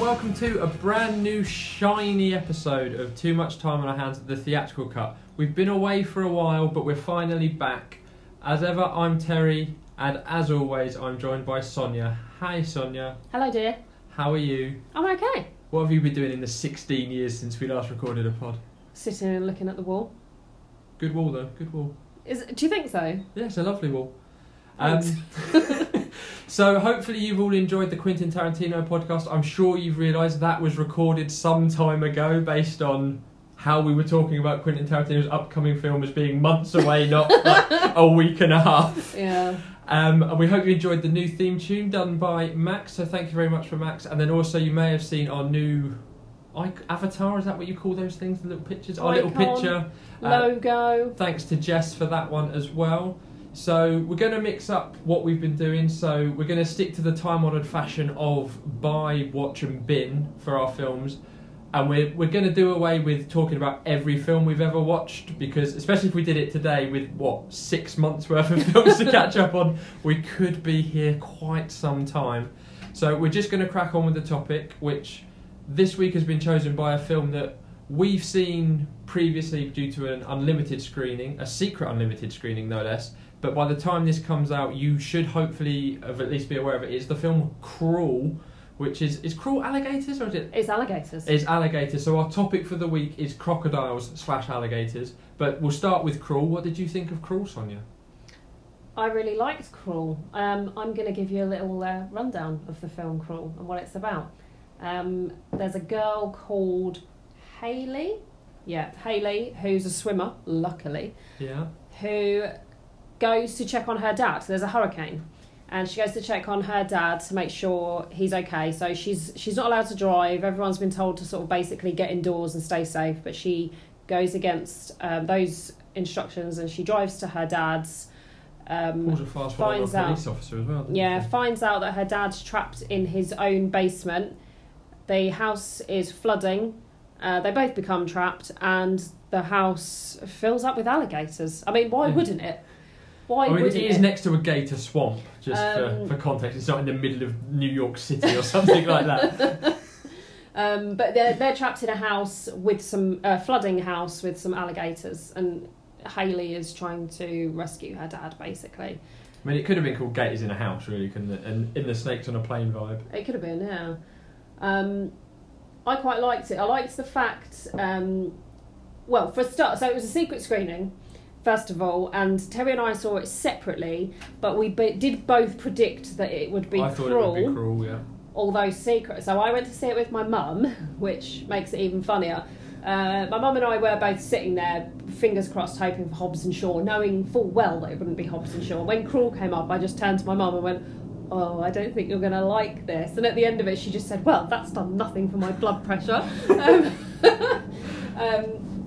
And welcome to a brand new shiny episode of Too Much Time on Our Hands, the theatrical cut. We've been away for a while, but we're finally back. As ever, I'm Terry, and as always, I'm joined by Sonia. Hi, Sonia. Hello, dear. How are you? I'm okay. What have you been doing in the 16 years since we last recorded a pod? Sitting and looking at the wall. Good wall, though. Good wall. Is do you think so? Yeah, it's a lovely wall. Um, so hopefully you've all enjoyed the Quentin Tarantino podcast. I'm sure you've realised that was recorded some time ago based on how we were talking about Quentin Tarantino's upcoming film as being months away, not like a week and a half. Yeah. Um, and we hope you enjoyed the new theme tune done by Max. So thank you very much for Max. And then also you may have seen our new ic- avatar. Is that what you call those things? The little pictures. Our little picture. Uh, Logo. Thanks to Jess for that one as well. So we're going to mix up what we've been doing. So we're going to stick to the time-honoured fashion of buy, watch, and bin for our films, and we're we're going to do away with talking about every film we've ever watched because, especially if we did it today with what six months worth of films to catch up on, we could be here quite some time. So we're just going to crack on with the topic, which this week has been chosen by a film that we've seen previously due to an unlimited screening, a secret unlimited screening no less. But by the time this comes out, you should hopefully have at least be aware of it. It's the film Crawl, which is is Crawl alligators or is it? It's alligators. It's alligators. So our topic for the week is crocodiles slash alligators. But we'll start with Crawl. What did you think of Crawl, Sonia? I really liked Crawl. Um, I'm going to give you a little uh, rundown of the film Crawl and what it's about. Um, there's a girl called Haley. Yeah, Haley, who's a swimmer, luckily, Yeah. who goes to check on her dad. There's a hurricane, and she goes to check on her dad to make sure he's okay. So she's she's not allowed to drive. Everyone's been told to sort of basically get indoors and stay safe, but she goes against um, those instructions and she drives to her dad's. Um, finds out- police officer as well. yeah, she? finds out that her dad's trapped in his own basement. The house is flooding. Uh, they both become trapped, and the house fills up with alligators. I mean, why Yeah. wouldn't it? Why I mean, it it? is next to a gator swamp, just Um, for, for context. It's not in the middle of New York City or something like that. Um, but they're they're trapped in a house with some uh, flooding house with some alligators, and Haley is trying to rescue her dad. Basically, I mean, it could have been called Gators in a House, really, couldn't it? And in the Snakes on a Plane vibe. it could have been, yeah. Um, I quite liked it. I liked the fact, um, well, for a start, so it was a secret screening. First of all, and Terry and I saw it separately, but we b- did both predict that it would be I thought Crawl. it would be Crawl, yeah. although secret. So I went to see it with my mum, which makes it even funnier. Uh, my mum and I were both sitting there, fingers crossed, hoping for Hobbs and Shaw, knowing full well that it wouldn't be Hobbs and Shaw. When Crawl came up, I just turned to my mum and went, "Oh, I don't think you're going to like this." And at the end of it, she just said, "Well, that's done nothing for my blood pressure." um, um,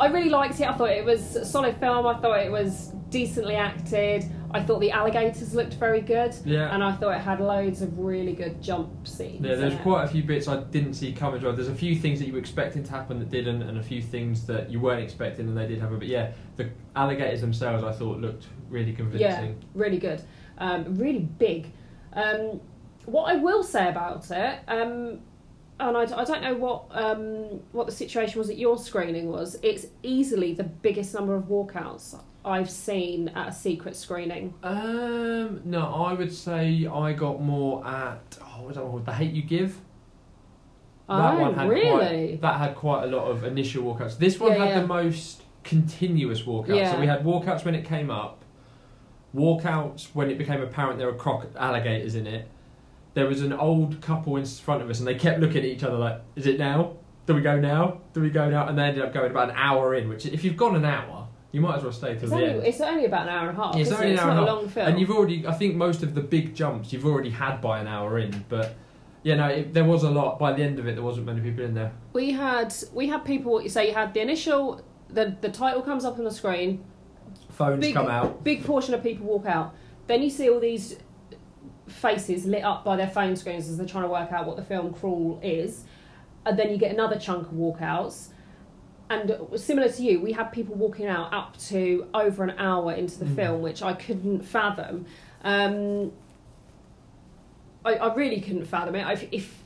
I really liked it. I thought it was a solid film. I thought it was decently acted. I thought the alligators looked very good. Yeah. And I thought it had loads of really good jump scenes. Yeah, there's quite a few bits I didn't see coming as well. There's a few things that you were expecting to happen that didn't, and a few things that you weren't expecting and they did happen. But yeah, the alligators themselves I thought looked really convincing. Yeah, convincing. really good. Um, really big. Um, what I will say about it, um, and I, I don't know what um, what the situation was at your screening was. It's easily the biggest number of walkouts I've seen at a secret screening. Um, no, I would say I got more at oh, that one called? The Hate You Give. That oh, one had really? Quite, that had quite a lot of initial walkouts. This one Yeah, had yeah. the most continuous walkouts. Yeah. So we had walkouts when it came up, walkouts when it became apparent there were croc alligators in it. There was an old couple in front of us, and they kept looking at each other like, "Is it now? Do we go now? Do we go now?" And they ended up going about an hour in. Which, if you've gone an hour, you might as well stay till It's the only, end. it's only about an hour and a half. It's only it? an hour it's and a a long film. And you've already, I think most of the big jumps you've already had by an hour in, but yeah, no, it, there was a lot. By the end of it, there wasn't many people in there. we had we had people. So you had the initial. The, the title comes up on the screen. Phones Big- come out. big portion of people walk out. Then you see all these faces lit up by their phone screens as they're trying to work out what the film Crawl is. And then you get another chunk of walkouts. And similar to you, we had people walking out up to over an hour into the Mm. film, which I couldn't fathom. Um, I, I really couldn't fathom it. If, if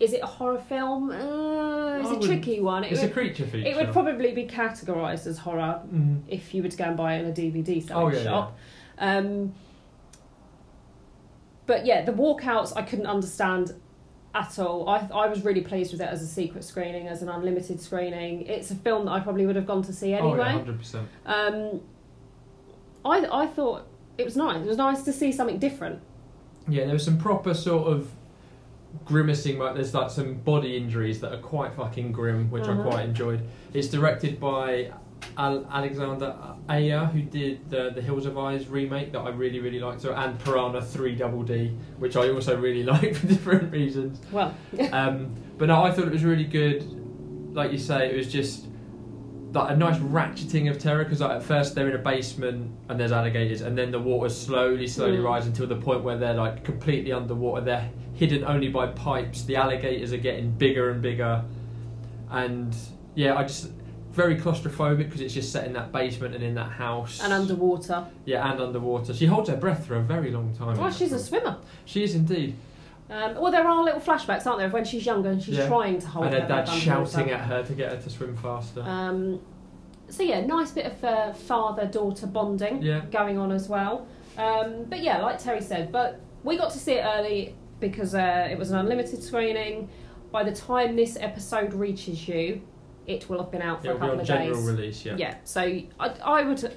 is it a horror film? Uh, it's I a tricky one. It It's a would, creature feature. it would probably be categorised as horror Mm. if you were to go and buy it in a DVD selling Oh, yeah, shop. Um, but yeah, the walkouts I couldn't understand at all. I I was really pleased with it as a secret screening, as an unlimited screening. It's a film that I probably would have gone to see Oh, yeah, anyway. 100%. um, I I thought it was nice. It was nice to see something different. Yeah, there was some proper sort of grimacing. Like there's like some body injuries that are quite fucking grim, which Mhm. I quite enjoyed. It's directed by Al- Alexander Aja, who did the the Hills Have Eyes remake that I really really liked, so and Piranha Three Double D, which I also really like for different reasons. Well, Um, but no, I thought it was really good. Like you say, it was just like a nice ratcheting of terror because like, at first they're in a basement and there's alligators, and then the water slowly, slowly Mm. rises until the point where they're like completely underwater. They're hidden only by pipes. The alligators are getting bigger and bigger, and yeah, I just very claustrophobic because it's just set in that basement and in that house and underwater. Yeah, and underwater. She holds her breath for a very long time. Well, she's a swimmer. She is indeed. Um, well, there are little flashbacks, aren't there, of when she's younger and she's Yeah. trying to hold her breath. and her her dad shouting at her to get her to swim faster. Um, so yeah, nice bit of uh, father-daughter bonding Yeah. going on as well. Um, but yeah, like Terry said, but we got to see it early because uh, it was an unlimited screening. By the time this episode reaches you, it will have been out for It'll a couple of general days. release, yeah. Yeah, so I, I would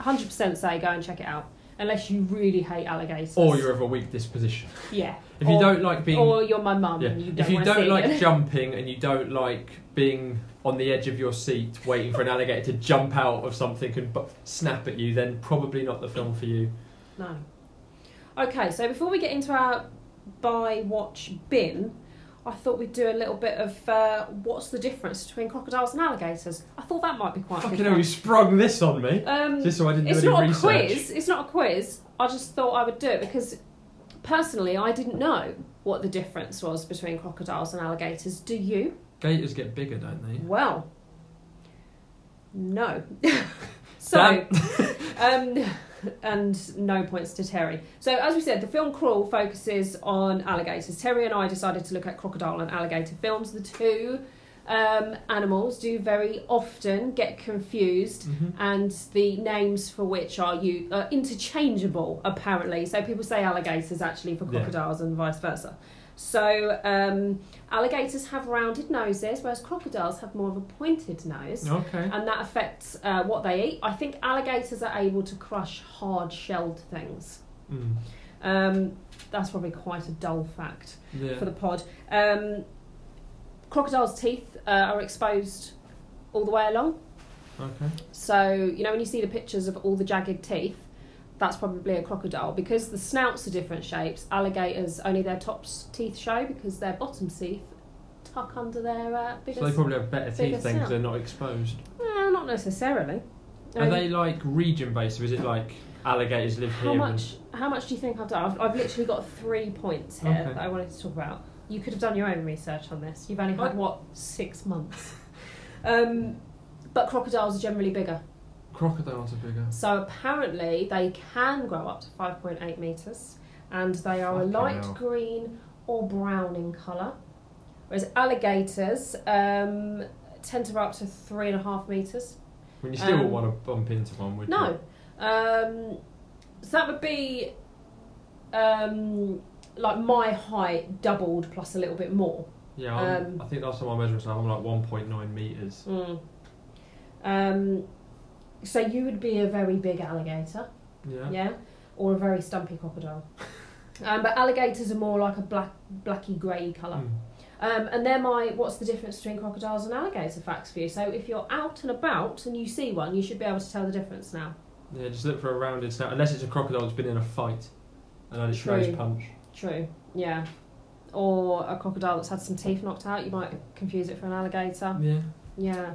100% say go and check it out, unless you really hate alligators. Or you're of a weak disposition. yeah. If you Or- don't like being, Or you're my mum. yeah. and You don't if you wanna don't see like it. jumping and you don't like being on the edge of your seat waiting for an alligator to jump out of something and bu- snap at you, then probably not the film for you. No. Okay, so before we get into our buy, watch, bin, I thought we'd do a little bit of uh, what's the difference between crocodiles and alligators. I thought that might be quite Fucking hell, you sprung this on me Um, just so I didn't it's do any not a research. quiz. It's not a quiz. I just thought I would do it because personally, I didn't know what the difference was between crocodiles and alligators. Do you? Gators get bigger, don't they? Well, no. so, um, and no points to Terry. So, as we said, the film Crawl focuses on alligators. Terry and I decided to look at crocodile and alligator films. The two um, animals do very often get confused, Mhm. and the names for which are you uh, interchangeable apparently. So people say alligators actually for Yeah. crocodiles and vice versa. So um, alligators have rounded noses, whereas crocodiles have more of a pointed nose Okay. and that affects uh, what they eat. I think alligators are able to crush hard shelled things. Mm. Um, that's probably quite a dull fact Yeah. for the pod. Um, crocodiles' teeth uh, are exposed all the way along. Okay. So, you know, when you see the pictures of all the jagged teeth, that's probably a crocodile. Because the snouts are different shapes, alligators only their tops teeth show because their bottom teeth tuck under their uh, bigger. So they probably have better teeth then because they're not exposed. Well, not necessarily. Are Um, they like region based, or is it like alligators live How here? much? How much do you think I've done? I've, I've literally got three points here Okay. that I wanted to talk about. You could have done your own research on this. You've only had what six months. um, but crocodiles are generally bigger. Crocodiles are bigger. So apparently they can grow up to five point eight meters, and they are a light hell. green or brown in colour. Whereas alligators um, tend to grow up to three and a half meters. When you still Um, want to bump into one, would No. Um, so that would be um, like my height doubled plus a little bit more. Yeah, I'm, um, I think last time I measured myself, I'm like 1.9 meters. Mm. Um, so you would be a very big alligator, Yeah. yeah, or a very stumpy crocodile. um, but alligators are more like a black, blacky grey colour. Mm. Um, and they're my what's the difference between crocodiles and alligator facts for you. So if you're out and about and you see one, you should be able to tell the difference now. Yeah, just look for a rounded snout, unless it's a crocodile that's been in a fight and had nose True. punch. True. Yeah. Or a crocodile that's had some teeth knocked out. You might confuse it for an alligator. Yeah. Yeah.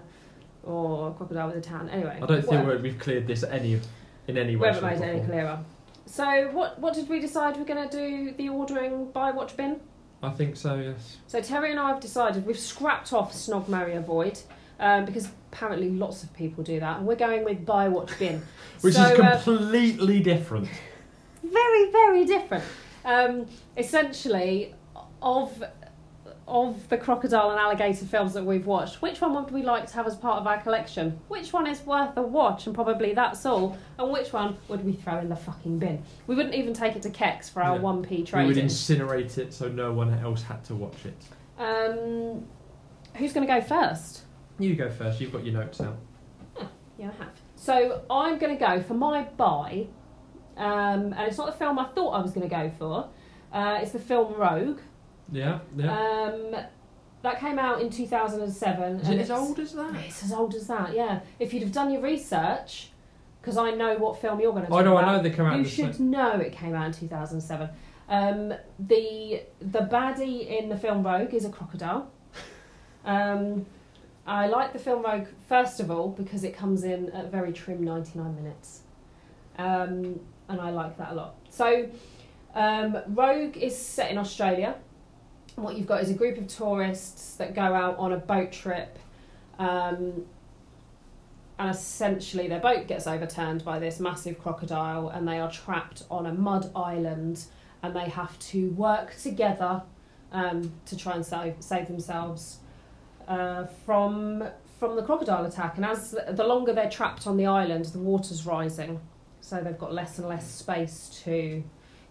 Or crocodile with a tan. Anyway. I don't think whatever. we've cleared this any in any way. shape, made or any form. clearer. So what what did we decide we're going to do the ordering by watch bin? I think so. Yes. So Terry and I have decided we've scrapped off Snog Marry Avoid um, because apparently lots of people do that, and we're going with buy watch bin. Which so, is uh, completely different. very very different. Um, essentially, of of the crocodile and alligator films that we've watched, which one would we like to have as part of our collection? Which one is worth a watch, and probably that's all? And which one would we throw in the fucking bin? We wouldn't even take it to CeX for our Yeah. 1p trade. We would incinerate it so no one else had to watch it. Um, who's going to go first? You go first. You've got your notes out. Yeah, I have. So I'm going to go for my buy, um, and it's not the film I thought I was going to go for. Uh, it's the film Rogue. Yeah, yeah. Um, that came out in 2007. Is and it as it's- old as that? It's as old as that, yeah. If you'd have done your research, because I know what film you're going to Oh talk no, I about, know they come out. you should same- know it came out in 2007. Um, the the baddie in the film Rogue is a crocodile. Um, I like the film Rogue first of all because it comes in at a very trim 99 minutes, um, and I like that a lot. So, um, Rogue is set in Australia. What you've got is a group of tourists that go out on a boat trip. Um, and essentially, their boat gets overturned by this massive crocodile, and they are trapped on a mud island, and they have to work together um, to try and save, save themselves uh, from from the crocodile attack. And as the, the longer they're trapped on the island, the water's rising, so they've got less and less space to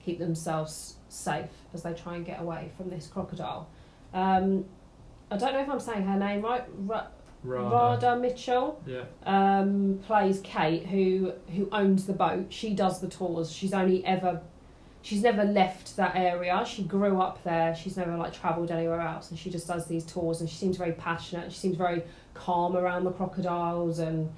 keep themselves safe as they try and get away from this crocodile. Um, I don't know if I'm saying her name right. Ra- Radha. Radha Mitchell Yeah. um, plays Kate, who who owns the boat. She does the tours. She's only ever, she's never left that area. She grew up there. She's never like travelled anywhere else, and she just does these tours. And she seems very passionate. She seems very calm around the crocodiles, and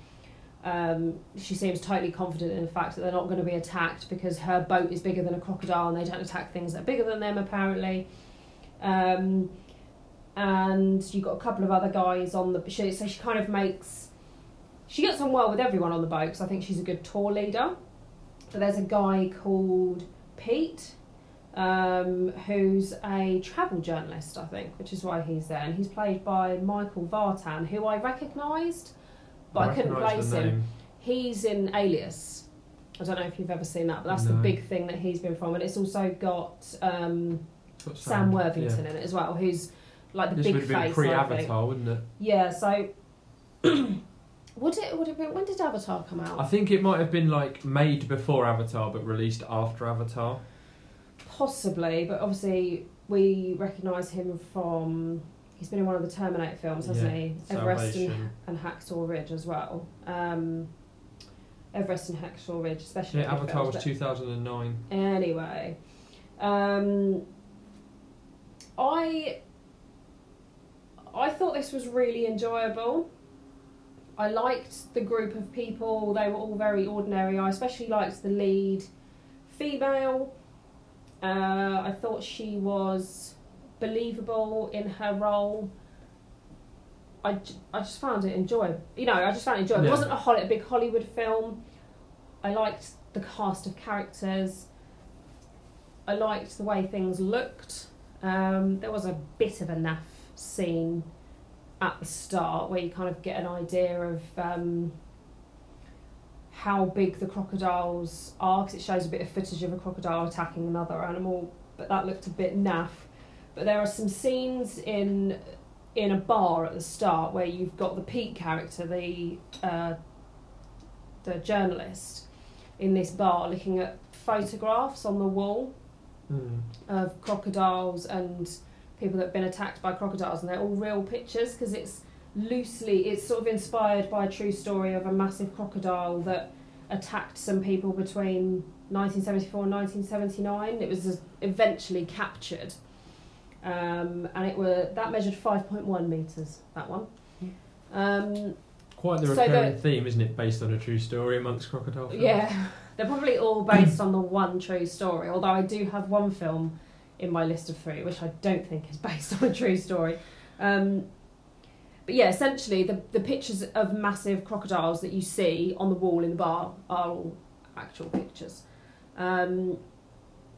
um, she seems totally confident in the fact that they're not going to be attacked because her boat is bigger than a crocodile, and they don't attack things that are bigger than them apparently. Um, and you've got a couple of other guys on the she, so she kind of makes she gets on well with everyone on the boat because I think she's a good tour leader. But there's a guy called Pete, um, who's a travel journalist, I think, which is why he's there, and he's played by Michael Vartan, who I recognised, but I, couldn't recognise place him. He's in Alias. I don't know if you've ever seen that, but that's the big thing that he's been from, and it's also got um, Sam sound, Worthington yeah. in it as well, who's like the This big would have been face. I pre-Avatar, wouldn't it? Yeah, so would it would have been when did Avatar come out? I think it might have been like made before Avatar, but released after Avatar. Possibly, but obviously we recognise him from he's been in one of the Terminator films, hasn't Yeah, he? Everest and, and Hacksaw Ridge as well. Um, Everest and Hacksaw Ridge, especially. Yeah, Avatar films, was 2009. Anyway, um, I I thought this was really enjoyable. I liked the group of people; they were all very ordinary. I especially liked the lead female. Uh, I thought she was believable in her role. I, I just found it enjoyable. You know, I just found it enjoyable. It wasn't a, Hol- a big Hollywood film. I liked the cast of characters. I liked the way things looked. Um, there was a bit of a naff scene at the start where you kind of get an idea of um, how big the crocodiles are because it shows a bit of footage of a crocodile attacking another animal, but that looked a bit naff. But there are some scenes in in a bar at the start where you've got the Pete character, the uh, the journalist, in this bar looking at photographs on the wall Mm. of crocodiles and people that have been attacked by crocodiles, and they're all real pictures because it's loosely, it's sort of inspired by a true story of a massive crocodile that attacked some people between 1974 and 1979. It was eventually captured, um, and it were that measured 5.1 meters. That one. Um, Quite the So recurring the- theme, isn't it? Based on a true story amongst crocodile films. Yeah, they're probably all based on the one true story. Although I do have one film in my list of three, which I don't think is based on a true story. Um, but yeah, essentially, the the pictures of massive crocodiles that you see on the wall in the bar are all actual pictures. Um,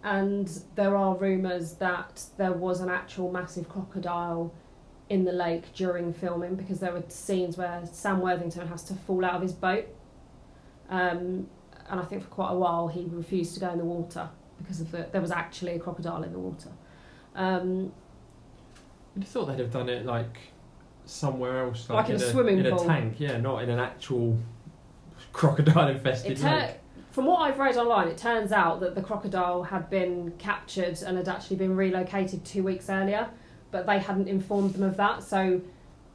and there are rumours that there was an actual massive crocodile in the lake during filming because there were scenes where Sam Worthington has to fall out of his boat. Um, and I think for quite a while he refused to go in the water because of the, there was actually a crocodile in the water. Um, You'd have thought they'd have done it like somewhere else, Like in a swimming in pool. a tank. Yeah, not in an actual crocodile infested lake. From what I've read online, it turns out that the crocodile had been captured and had actually been relocated two weeks earlier, but they hadn't informed them of that. So,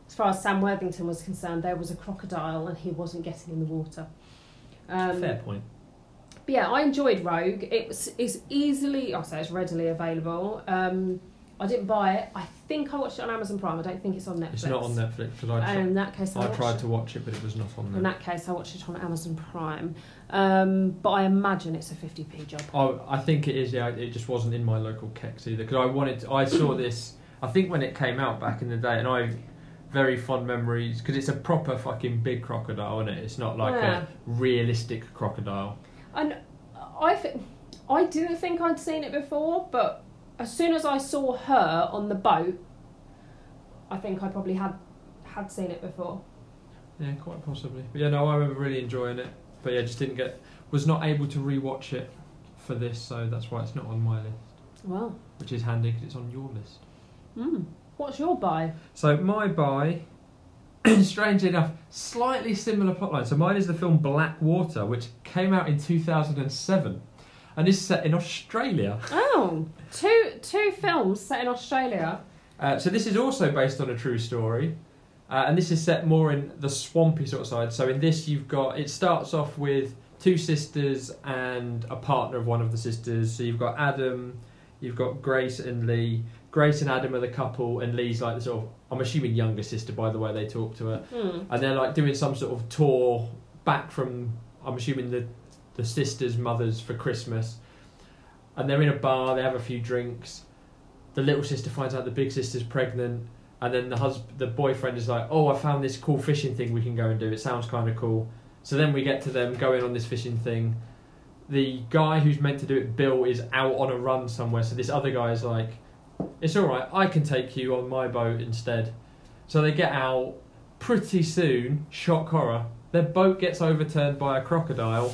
as far as Sam Worthington was concerned, there was a crocodile and he wasn't getting in the water. Um, Fair point. But yeah, I enjoyed Rogue. It was is easily, I'll say it's readily available. Um, I didn't buy it. I think I watched it on Amazon Prime. I don't think it's on Netflix. It's not on Netflix because I, And in that case, I, I tried it- to watch it, but it was not on There. In that case, I watched it on Amazon Prime. Um, but I imagine it's a 50p job. I, I think it is. Yeah, it just wasn't in my local CeX either because I wanted. To, I saw this. I think when it came out back in the day, and I very fond memories because it's a proper fucking big crocodile, isn't it? It's not like Yeah. a realistic crocodile. And I think I didn't think I'd seen it before, but as soon as I saw her on the boat, I think I probably had had seen it before. Yeah, quite possibly. But yeah, no, I remember really enjoying it. But yeah, just didn't get. Was not able to rewatch it for this, so that's why it's not on my list, Well, which is handy because it's on your list. mm. what's your buy? So my buy, strangely enough, slightly similar plotline. So mine is the film Black Water, which came out in 2007, and this is set in Australia. Oh, two two films set in Australia. Uh, so this is also based on a true story, uh, and this is set more in the swampy sort of side. So in this, you've got it starts off with two sisters and a partner of one of the sisters. So you've got Adam, you've got Grace and Lee. Grace and Adam are the couple, and Lee's like the sort of I'm assuming younger sister by the way they talk to her. Hmm. and they're like doing some sort of tour back from I'm assuming the the sisters' mothers for Christmas, and they're in a bar. They have a few drinks. The little sister finds out the big sister's pregnant, and then the husband, the boyfriend is like, "Oh, I found this cool fishing thing we can go and do. It sounds kind of cool." So then we get to them going on this fishing thing. The guy who's meant to do it, Bill, is out on a run somewhere. So this other guy is like, "It's all right. I can take you on my boat instead." So they get out. Pretty soon, shock horror, their boat gets overturned by a crocodile,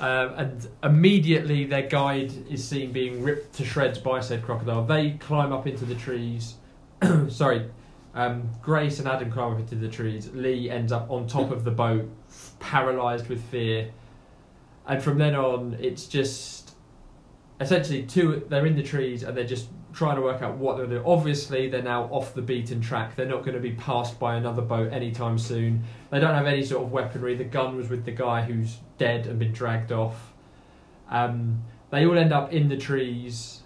um, and immediately their guide is seen being ripped to shreds by said crocodile. They climb up into the trees. Sorry, um, Grace and Adam climb up into the trees. Lee ends up on top of the boat, paralysed with fear. And from then on, it's just essentially two. They're in the trees and they're just trying to work out what they're doing. Obviously, they're now off the beaten track. They're not going to be passed by another boat anytime soon. They don't have any sort of weaponry. The gun was with the guy who's dead and been dragged off. Um, they all end up in the trees,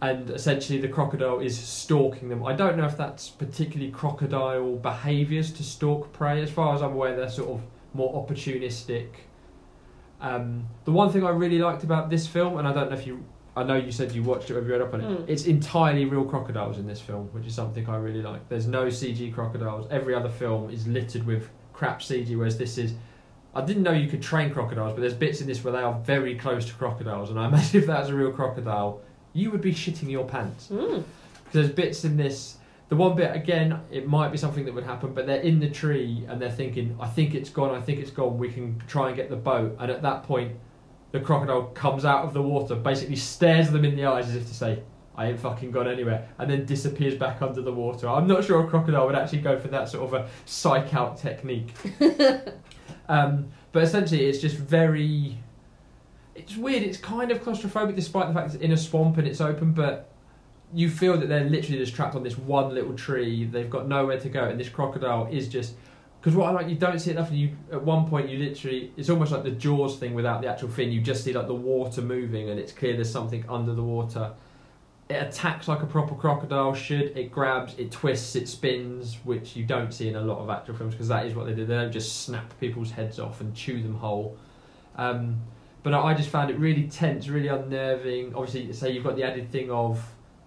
and essentially the crocodile is stalking them. I don't know if that's particularly crocodile behaviours to stalk prey. As far as I'm aware, they're sort of more opportunistic. Um, the one thing I really liked about this film, and I don't know if you, I know you said you watched it, have you read up on it? Mm. It's entirely real crocodiles in this film, which is something I really like. There's no CG crocodiles. Every other film is littered with crap CG, whereas this is. I didn't know you could train crocodiles, but there's bits in this where they are very close to crocodiles, and I imagine if that was a real crocodile, you would be shitting your pants. Mm. There's bits in this. The one bit again, it might be something that would happen, but they're in the tree and they're thinking, "I think it's gone. I think it's gone. We can try and get the boat." And at that point, the crocodile comes out of the water, basically stares them in the eyes as if to say, "I ain't fucking gone anywhere," and then disappears back under the water. I'm not sure a crocodile would actually go for that sort of a psych out technique. um, but essentially, it's just very. It's weird. It's kind of claustrophobic, despite the fact it's in a swamp and it's open, but you feel that they're literally just trapped on this one little tree. They've got nowhere to go, and this crocodile is just. Because what I like, you don't see enough. You at one point you literally, it's almost like the Jaws thing without the actual fin. You just see like the water moving, and it's clear there's something under the water. It attacks like a proper crocodile should. It grabs, it twists, it spins, which you don't see in a lot of actual films because that is what they do. They don't just snap people's heads off and chew them whole. Um, but I just found it really tense, really unnerving. Obviously, say you've got the added thing of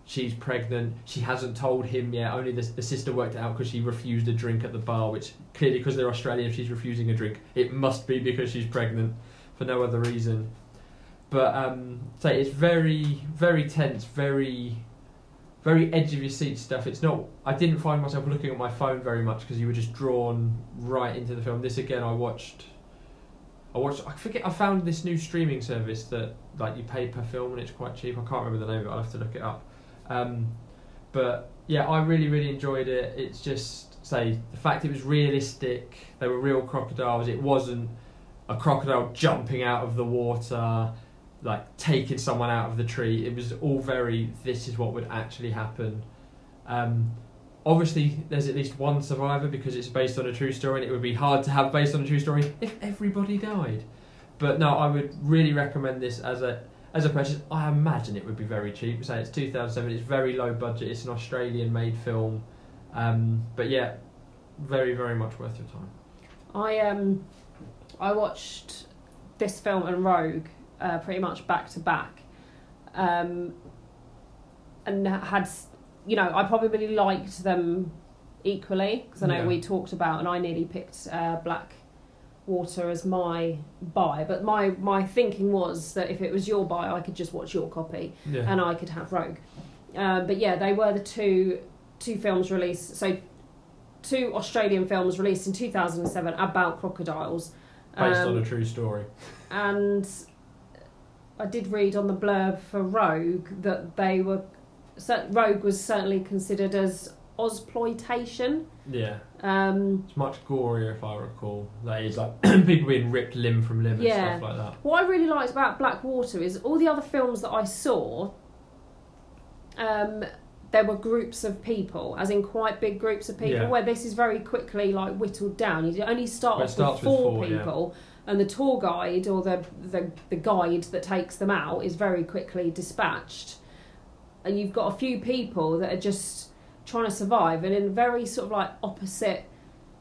she's pregnant. She hasn't told him yet. Only the, the sister worked it out because she refused a drink at the bar, which clearly because they're Australian, she's refusing a drink. It must be because she's pregnant for no other reason. But um, say it's very, very tense, very, very edge of your seat stuff. It's not. I didn't find myself looking at my phone very much because you were just drawn right into the film. This again, I watched. I watched. I forget. I found this new streaming service that like you pay per film and it's quite cheap. I can't remember the name of it. I'll have to look it up. Um, but yeah, I really really enjoyed it. It's just say the fact it was realistic. They were real crocodiles. It wasn't a crocodile jumping out of the water, like taking someone out of the tree. It was all very. This is what would actually happen. Um, obviously, there's at least one survivor because it's based on a true story, and it would be hard to have based on a true story if everybody died. But no, I would really recommend this as a as a purchase. I imagine it would be very cheap. Say it's 2007. It's very low budget. It's an Australian made film. Um, but yeah, very very much worth your time. I um, I watched this film and Rogue uh, pretty much back to back, um, and had you know I probably liked them equally because I know Yeah. we talked about and I nearly picked uh, Black Water as my buy, but my my thinking was that if it was your buy, I could just watch your copy Yeah. and I could have Rogue. Um, but yeah, they were the two two films released. So two Australian films released in 2007 about crocodiles. based Um, on a true story. and I did read on the blurb for Rogue that they were Rogue was certainly considered as Ozploitation. Yeah. Um, It's much gorier if I recall. That is like people being ripped limb from limb and stuff like that. What I really liked about Black Water is all the other films that I saw. Um, there were groups of people, as in quite big groups of people, Yeah. where this is very quickly like whittled down. You only start off with with four, four, yeah. people, and the tour guide or the, the the guide that takes them out is very quickly dispatched, and you've got a few people that are just trying to survive, and in a very sort of like opposite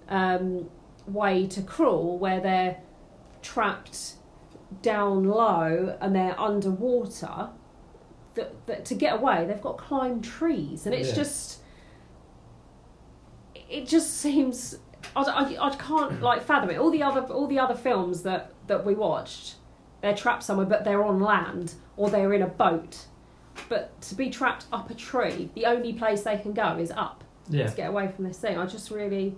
um, way to crawl, where they're trapped down low and they're underwater that, that to get away they've got to climb trees and it's Yeah. just it just seems I, I, I can't like fathom it all the other all the other films that that we watched they're trapped somewhere but they're on land or they're in a boat but to be trapped up a tree the only place they can go is up Yeah. to get away from this thing i just really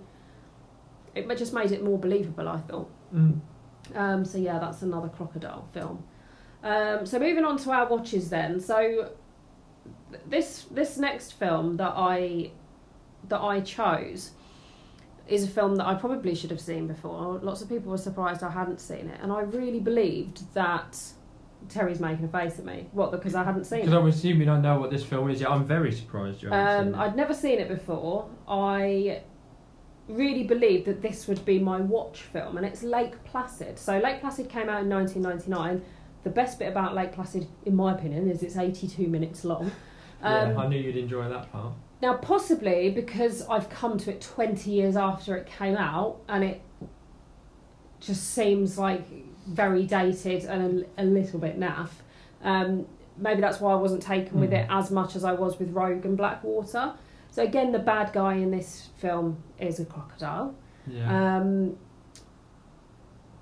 it just made it more believable i thought Mm. um, so yeah, that's another crocodile film. Um, so moving on to our watches then. So this this next film that I that I chose is a film that I probably should have seen before. Lots of people were surprised I hadn't seen it, and I really believed that Terry's making a face at me. What? Because I hadn't seen Because it. I'm assuming I know what this film is. Yeah, I'm very surprised you haven't Um, seen it. I'd never seen it before. I really believed that this would be my watch film, and it's Lake Placid. So Lake Placid came out in 1999. The best bit about Lake Placid, in my opinion, is it's 82 minutes long. Um, yeah, I knew you'd enjoy that part. Now, possibly because I've come to it 20 years after it came out, and it just seems like very dated and a, a little bit naff. Um, maybe that's why I wasn't taken with Hmm. it as much as I was with Rogue and Blackwater. So again, the bad guy in this film is a crocodile. Yeah. Um,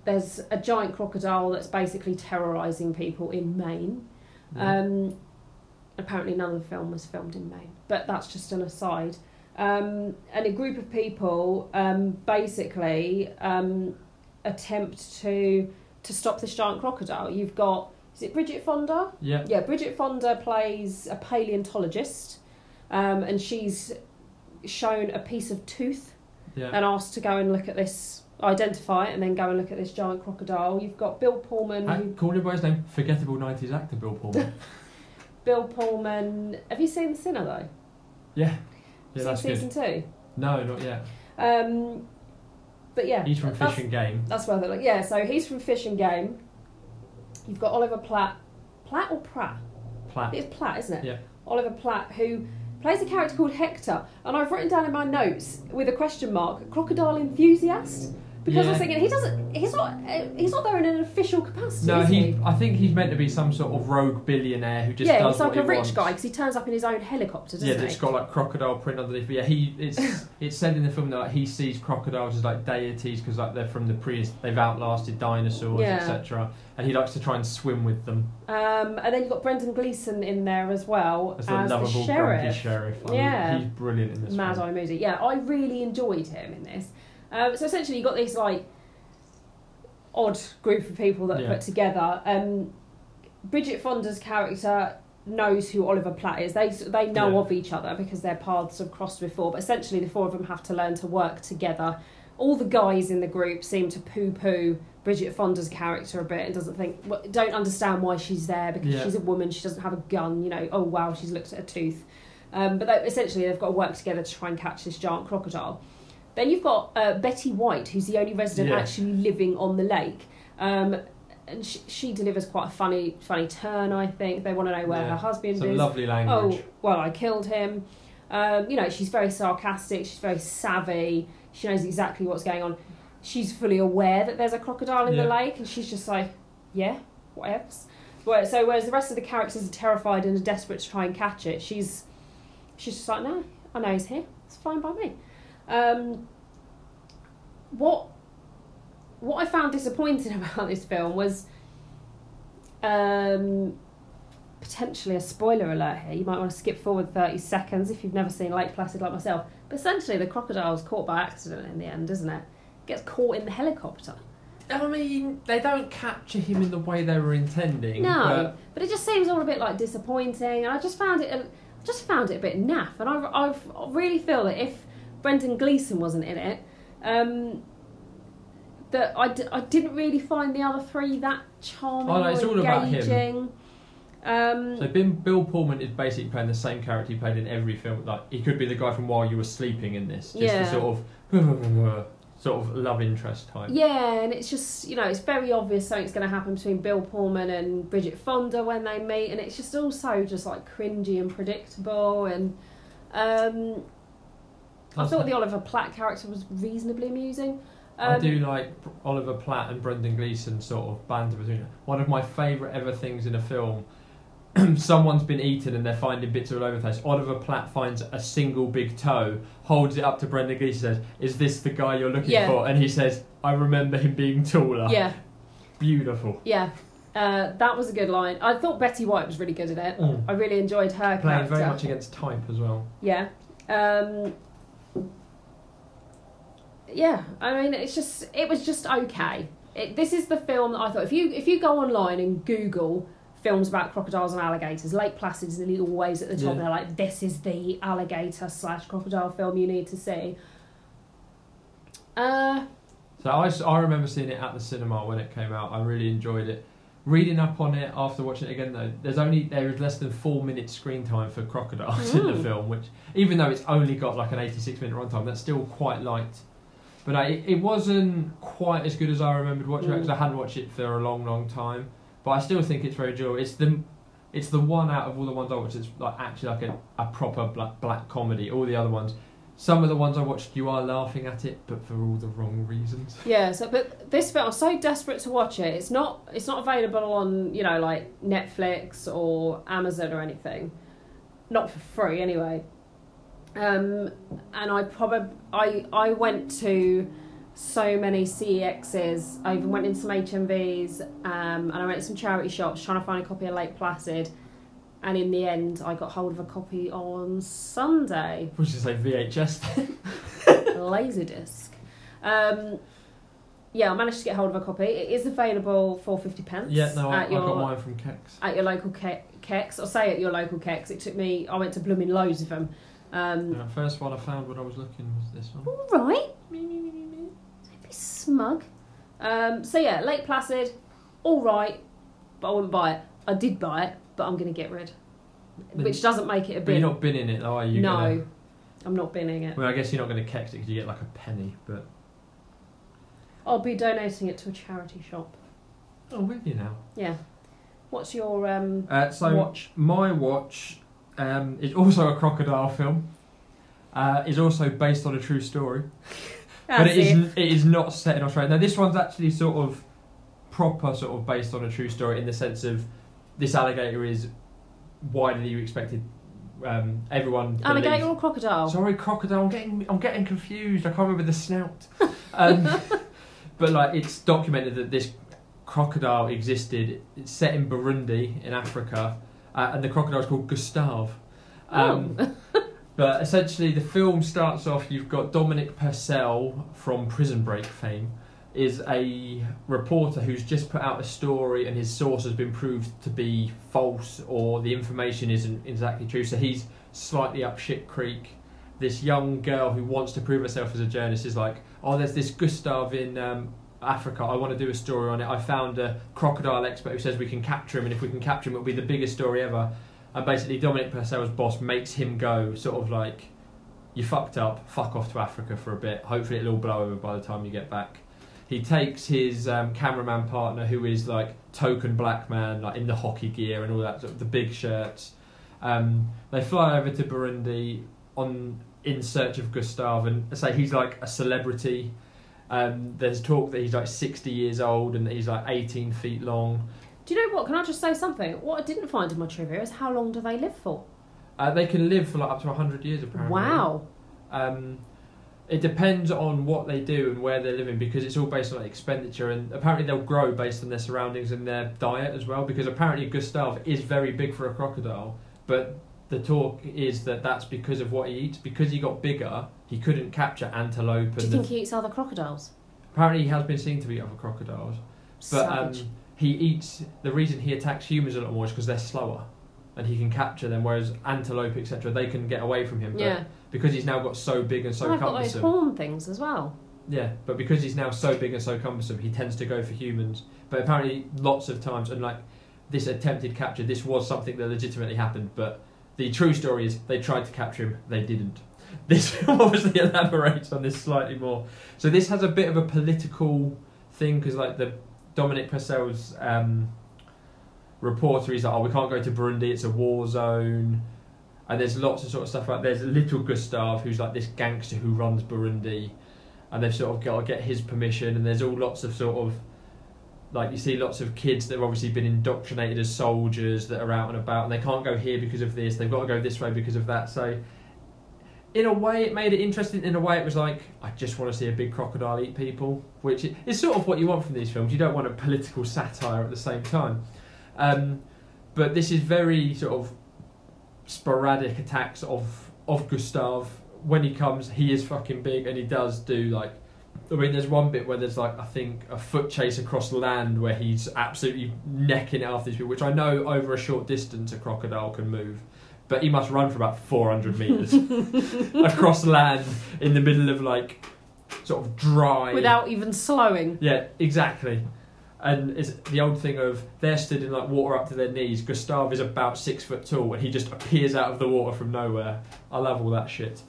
there's a giant crocodile that's basically terrorising people in Maine. Yeah. Um, apparently, none of the film was filmed in Maine, but that's just an aside. Um, and a group of people um, basically um, attempt to to stop this giant crocodile. You've got is it Bridget Fonda? yeah. Yeah, Bridget Fonda plays a paleontologist, um, and she's shown a piece of tooth Yeah. and asked to go and look at this, identify it, and then go and look at this giant crocodile. You've got Bill Pullman. I Who, called him by his name. Forgettable 90s actor Bill Pullman. Bill Pullman. Have you seen The Sinner though? yeah. Yeah, that's season good. two. No, not yet. Um, but yeah, He's from Fish and Game. That's where they're like, yeah. So he's from Fish and Game. You've got Oliver Platt, Platt or Pratt? Platt. It's Platt, isn't it? Yeah. Oliver Platt, who plays a character called Hector, and I've written down in my notes with a question mark, crocodile enthusiast, because I was thinking he doesn't, he's not, uh, he's not there in an official capacity. No, is he. I think he's meant to be some sort of rogue billionaire who just yeah, does he's like a he rich wants. guy because he turns up in his own helicopter, doesn't Yeah, he? it's got like crocodile print underneath. But yeah, he it's it's said in the film that like, he sees crocodiles as like deities because like they're from the pre they've outlasted dinosaurs Yeah. etc. And he likes to try and swim with them Um, and then you've got Brendan Gleeson in there as well as as, the sheriff. sheriff. I mean, Yeah. he's brilliant in this. Mad. Eye Moody. Yeah, I really enjoyed him in this. Um, so essentially, you got this like odd group of people that are Yeah. put together. Um, Bridget Fonda's character knows who Oliver Platt is. They they know Yeah. of each other because their paths have crossed before. But essentially, the four of them have to learn to work together. All the guys in the group seem to poo poo Bridget Fonda's character a bit and doesn't think well, don't understand why she's there because Yeah. she's a woman. She doesn't have a gun. You know. Oh wow, she's looked at a tooth. Um, but they, essentially, they've got to work together to try and catch this giant crocodile. Then you've got uh, Betty White, who's the only resident Yeah. actually living on the lake. Um, and she, she delivers quite a funny, funny turn. I think they want to know where Yeah. her husband Some is. lovely language. Oh, well, I killed him. Um, you know, she's very sarcastic. She's very savvy. She knows exactly what's going on. She's fully aware that there's a crocodile in the lake, and she's just like, yeah, what else? So whereas the rest of the characters are terrified and are desperate to try and catch it, she's she's just like, no, I know he's here. It's fine by me. Um, what what I found disappointing about this film was um, potentially a spoiler alert here. You might want to skip forward 30 seconds if you've never seen Lake Placid like myself. But essentially, the crocodile's caught by accident in the end, isn't it? Gets caught in the helicopter. I mean, they don't capture him in the way they were intending. No, but it just seems all a bit like disappointing, and I just found it, a, just found it a bit naff. And I, I really feel that if Brendan Gleeson wasn't in it, um, that I, d- I didn't really find the other three that charming Oh, no, it's or all about him. engaging. Um, So Bill, Bill Pullman is basically playing the same character he played in every film. Like he could be the guy from While You Were Sleeping in this, just Yeah. the sort of sort of love interest type. Yeah, and it's just you know it's very obvious something's going to happen between Bill Pullman and Bridget Fonda when they meet, and it's just also just like cringy and predictable. And um, I thought the- Oliver Platt character was reasonably amusing. I Um, do like Oliver Platt and Brendan Gleeson sort of banter between. One of my favourite ever things in a film. Someone's been eaten and they're finding bits of all over the place. Oliver Platt finds a single big toe, holds it up to Brendan Gleeson, and says, "Is this the guy you're looking Yeah. for?" And he says, "I remember him being taller." Yeah, beautiful. yeah, uh, that was a good line. I thought Betty White was really good at it. Mm. I really enjoyed her Playing character. very much against type as well. Yeah. Um, yeah, I mean, it's just it was just okay. It, this is the film that I thought if you if you go online and Google films about crocodiles and alligators, Lake Placid's nearly always at the top. Yeah. They're like, this is the alligator slash crocodile film you need to see. Uh, So I remember seeing it at the cinema when it came out. I really enjoyed it. Reading up on it after watching it again though, there's only there is less than four minutes screen time for crocodiles in the Mm. film, which even though it's only got like an 86 minute runtime, that's still quite light. But I, it, it wasn't quite as good as I remembered watching it Mm. because I hadn't watched it for a long, long time. But I still think it's very enjoyable. It's the it's the one out of all the ones I watched that's like actually like a, a proper black, black comedy. All the other ones, some of the ones I watched, you are laughing at it, but for all the wrong reasons. yeah, so but this film, I'm so desperate to watch it. It's not it's not available on you know like Netflix or Amazon or anything, not for free anyway. Um, and I probably I I went to so many CEXs. I even went in some HMVs, um, and I went to some charity shops trying to find a copy of Lake Placid. And in the end, I got hold of a copy on Sunday. Which is like VHS. Laserdisc. Um, yeah, I managed to get hold of a copy. It is available for fifty pence. yeah, no, I, I at your got mine from CeX. at your local ke- CeX, or say at your local CeX. It took me. I went to blooming loads of them. Um, The first one I found when I was looking was this one. all right. Don't be smug. Um, so yeah, Lake Placid, all right, but I wouldn't buy it. I did buy it, but I'm going to get rid, Then- which doesn't make it a But you're not binning it, though, are you? no, Gonna, I'm not binning it. well, I guess you're not going to CeX it because you get like a penny, but. I'll be donating it to a charity shop. Oh, will you now? Yeah. What's your um? Uh, so, Watch. my watch um, is also a crocodile film. Uh, is also based on a true story. but it is it is not set in Australia. Now, this one's actually sort of proper, sort of based on a true story in the sense of this alligator is wider than you expected. Um, everyone. alligator believes- or crocodile. Sorry, crocodile. I'm getting I'm getting confused. I can't remember the snout. Um, but like, it's documented that this crocodile existed. It's set in Burundi in Africa, uh, and the crocodile is called Gustave. Um, oh. But essentially, the film starts off. You've got Dominic Purcell from Prison Break fame, is a reporter who's just put out a story and his source has been proved to be false or the information isn't exactly true. So he's slightly up shit creek. This young girl who wants to prove herself as a journalist is like, oh, there's this Gustav in um, Africa. I want to do a story on it. I found a crocodile expert who says we can capture him, and if we can capture him, it'll be the biggest story ever. And basically, Dominic Purcell's boss makes him go, sort of like, you fucked up, fuck off to Africa for a bit. Hopefully, it'll all blow over by the time you get back. He takes his um, cameraman partner, who is like token black man, like in the hockey gear and all that, sort of the big shirts. Um, they fly over to Burundi on in search of Gustav, and say he's like a celebrity. Um, there's talk that he's like 60 years old and that he's like 18 feet long. Do you know what? Can I just say something? What I didn't find in my trivia is how long do they live for? Uh, they can live for like up to 100 years apparently. Wow. Um, it depends on what they do and where they're living because it's all based on like, expenditure and apparently they'll grow based on their surroundings and their diet as well because apparently Gustav is very big for a crocodile but the talk is that that's because of what he eats because he got bigger he couldn't capture antelope Do you and think the, he eats other crocodiles? apparently he has been seen to eat other crocodiles but um, he eats the reason he attacks humans a lot more is because they're slower and he can capture them whereas antelope etc they can get away from him but yeah. because he's now got so big and so and I've got those cumbersome horn things as well. Yeah, but because he's now so big and so cumbersome, he tends to go for humans. But apparently, lots of times, and like this attempted capture, this was something that legitimately happened. But the true story is they tried to capture him, they didn't. This film obviously elaborates on this slightly more. So this has a bit of a political thing because like the Dominic Purcell's um, reporter, he's like, oh, we can't go to Burundi, it's a war zone. And there's lots of sort of stuff like there's little Gustav who's like this gangster who runs Burundi, and they've sort of got to get his permission. And there's all lots of sort of like you see lots of kids that have obviously been indoctrinated as soldiers that are out and about, and they can't go here because of this. They've got to go this way because of that. So in a way, it made it interesting. In a way, it was like I just want to see a big crocodile eat people, which is sort of what you want from these films. You don't want a political satire at the same time. Um, but this is very sort of sporadic attacks of of Gustav. When he comes, he is fucking big, and he does do like. I mean, there's one bit where there's like I think a foot chase across land where he's absolutely necking it after these people, which I know over a short distance a crocodile can move, but he must run for about 400 meters across land in the middle of like sort of dry Without even slowing. yeah, exactly. And it's the old thing of they're stood in like water up to their knees. Gustav is about six foot tall, and he just appears out of the water from nowhere. I love all that shit.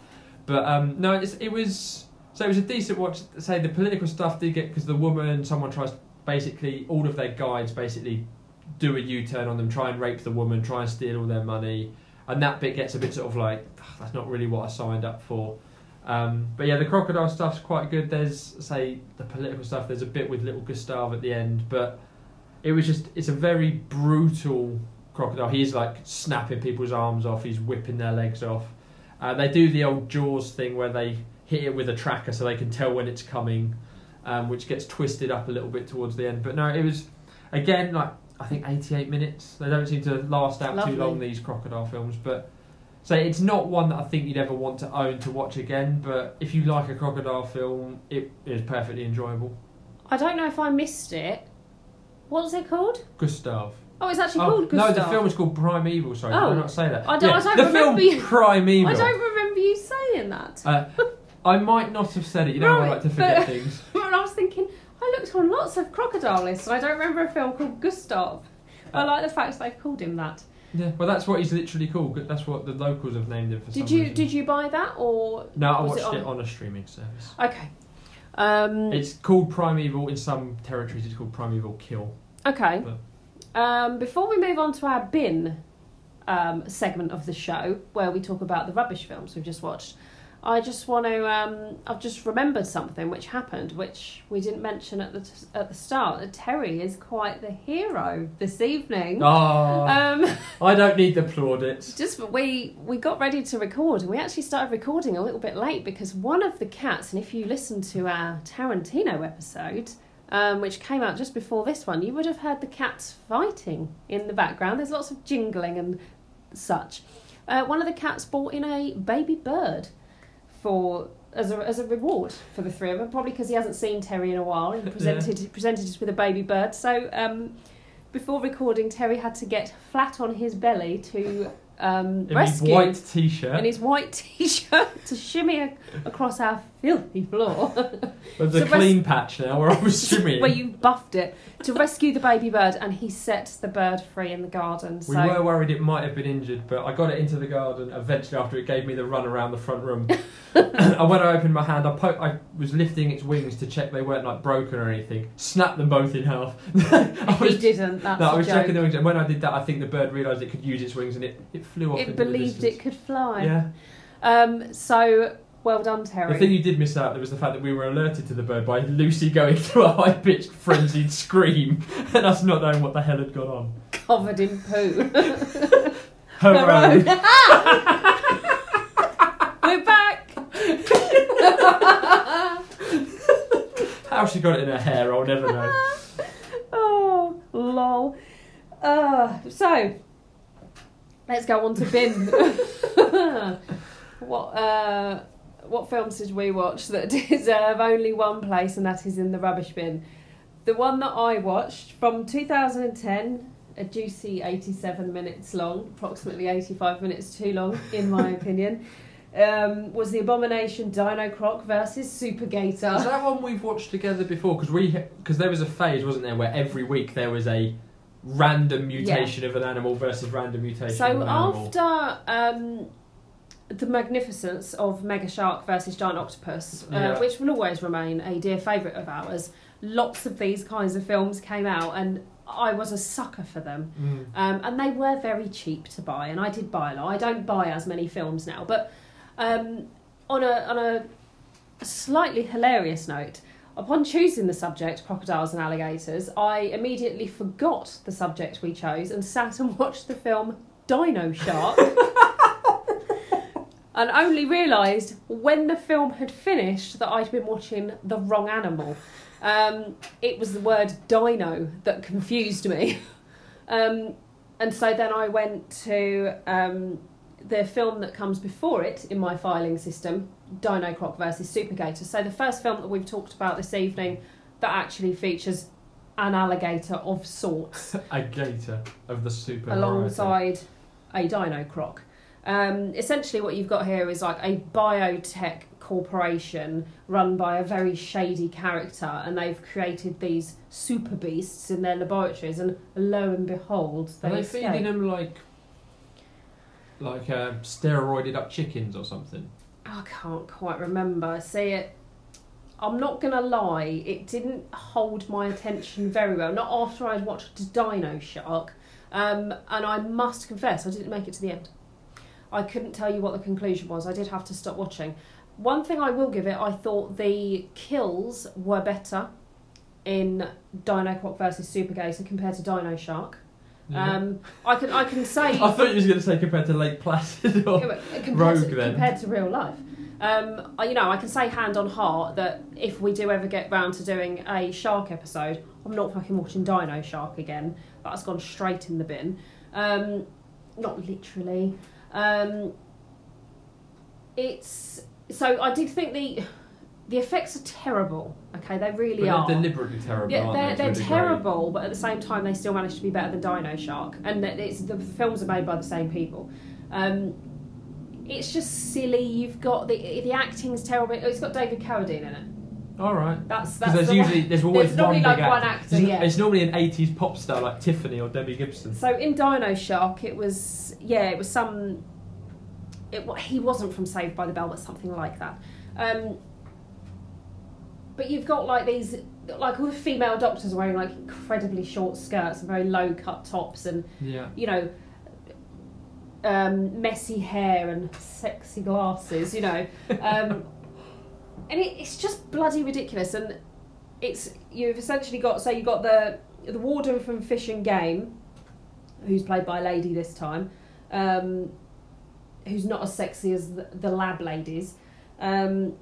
But um, no, it's, it was so it was a decent watch. Say the political stuff did get because the woman, someone tries basically all of their guides basically do a U turn on them, try and rape the woman, try and steal all their money, and that bit gets a bit sort of like that's not really what I signed up for. Um, but yeah, the crocodile stuff's quite good. There's say the political stuff. There's a bit with little Gustav at the end, but it was just it's a very brutal crocodile. He's like snapping people's arms off. He's whipping their legs off. Uh, they do the old Jaws thing where they hit it with a tracker so they can tell when it's coming, um, which gets twisted up a little bit towards the end. But no, it was again like I think 88 minutes. They don't seem to last out Lovely. too long these crocodile films, but. So it's not one that I think you'd ever want to own to watch again, but if you like a crocodile film, it is perfectly enjoyable. I don't know if I missed it. What's it called? Gustav. Oh, it's actually Oh, called no, the film is called Primeval. Sorry, did Oh. I not say that? I don't- I Yeah, don't the remember film you- Primeval. I don't remember you saying that. Uh, I might not have said it. You know, I like to forget but- things. But I was thinking, I looked on lots of crocodile lists and I don't remember a film called Gustav. I Uh, like the fact they've called him that. Yeah, well, that's what he's literally called. That's what the locals have named him for Did some you reason. did you buy that or No, I watched it it on- on... a streaming service. okay? Um, It's called Primeval. In some territories, it's called Primeval Kill. okay. Um, before we move on to our bin um, segment of the show, where we talk about the rubbish films we've just watched, I just want to. Um, I've just remembered something which happened, which we didn't mention at the t- at the start. That Terry is quite the hero this evening. Oh, Um, I don't need the plaudits. just we we got ready to record and we actually started recording a little bit late because one of the cats and if you listen to our tarantino episode um, which came out just before this one you would have heard the cats fighting in the background there's lots of jingling and such uh, one of the cats brought in a baby bird for as a as a reward for the three of them. Probably because he hasn't seen Terry in a while. He presented presented us with a baby bird. So um, before recording, Terry had to get flat on his belly to um, In rescue his white t-shirt. in his white t-shirt to shimmy a- across our filthy floor. There's a So clean patch now where I was swimming. where you buffed it to rescue the baby bird, and he set the bird free in the garden. We So were worried it might have been injured, but I got it into the garden eventually after it gave me the run around the front room. and when I opened my hand, I, po- I was lifting its wings to check they weren't like broken or anything. Snapped them both in half. I he was, didn't. That's no, I a was joke. checking the wings, and when I did that, I think the bird realised it could use its wings and it, it flew off. It into the believed distance. it could fly. Yeah. Um, so well done, Terry. The thing you did miss out there was the fact that we were alerted to the bird by Lucy going through a high pitched frenzied scream and us not knowing what the hell had gone on. Covered in poo. Hooray! We're back. How she got it in her hair, I'll never know. oh, lol. Uh, so, let's go on to bin. what uh, what films did we watch that deserve only one place, and that is in the rubbish bin? The one that I watched from 2010, a juicy 87 minutes long, approximately 85 minutes too long, in my opinion, um, was The Abomination Dino Croc versus Super Is Gator. that one we've watched together before? Because we because there was a phase, wasn't there, where every week there was a random mutation of an animal versus random mutation of So an animal. after um, the magnificence of Mega Shark versus Giant Octopus, uh, Yeah. which will always remain a dear favourite of ours, lots of these kinds of films came out, and I was a sucker for them. Mm. Um, and they were very cheap to buy, and I did buy a lot. I don't buy as many films now, but um, on a on a slightly hilarious note, upon choosing the subject crocodiles and alligators, I immediately forgot the subject we chose and sat and watched the film Dino Shark. And only realised when the film had finished that I'd been watching the wrong animal. Um, it was the word dino that confused me. Um, and so then I went to um, the film that comes before it in my filing system, Dino Croc versus Super Gator. So the first film that we've talked about this evening that actually features an alligator of sorts A gator of the super variety. alongside a Dino Croc. Um, essentially, what you've got here is like a biotech corporation run by a very shady character, and they've created these super beasts in their laboratories, and lo and behold, they Are they escape. feeding them like like uh, steroided up chickens or something? I can't quite remember. See it. I'm not gonna lie, it didn't hold my attention very well. Not after I'd watched Dino Shark, um, and I must confess I didn't make it to the end. I couldn't tell you what the conclusion was. I did have to stop watching. One thing I will give it, I thought the kills were better in Dino Croc versus Super Gator compared to Dino Shark. Yeah. Um, I can I can say I thought you was going to say compared to Lake Placid. Or... compared, Rogue, to, then. compared to real life. Um, I- you know, I can say hand on heart that if we do ever get round to doing a shark episode, I'm not fucking watching Dino Shark again. That's gone straight in the bin. Um, not literally. Um, it's so I did think the the effects are terrible. Okay, they really But are. they're deliberately terrible. Yeah, they're, they, to a they're degree? terrible, but at the same time, they still manage to be better than Dino Shark. And that it's the films are made by the same people. Um, it's just silly. You've got the the acting's terrible. It's got David Carradine in it. All right. That's Because that's there's the usually there's always There's normally one big like one act- actor, It's, yeah. it's normally an '80s pop star like Tiffany or Debbie Gibson. So in Dino Shark, it was yeah, it was some. It he wasn't from Saved by the Bell, but something like that. Um, but you've got like these, like all the female doctors wearing like incredibly short skirts and very low cut tops, and Yeah. you know, um, messy hair and sexy glasses, you know. Um, and it, it's just bloody ridiculous. And it's you've essentially got so you've got the the warden from Fish and Game, who's played by a lady this time, um, who's not as sexy as the, the lab ladies, um,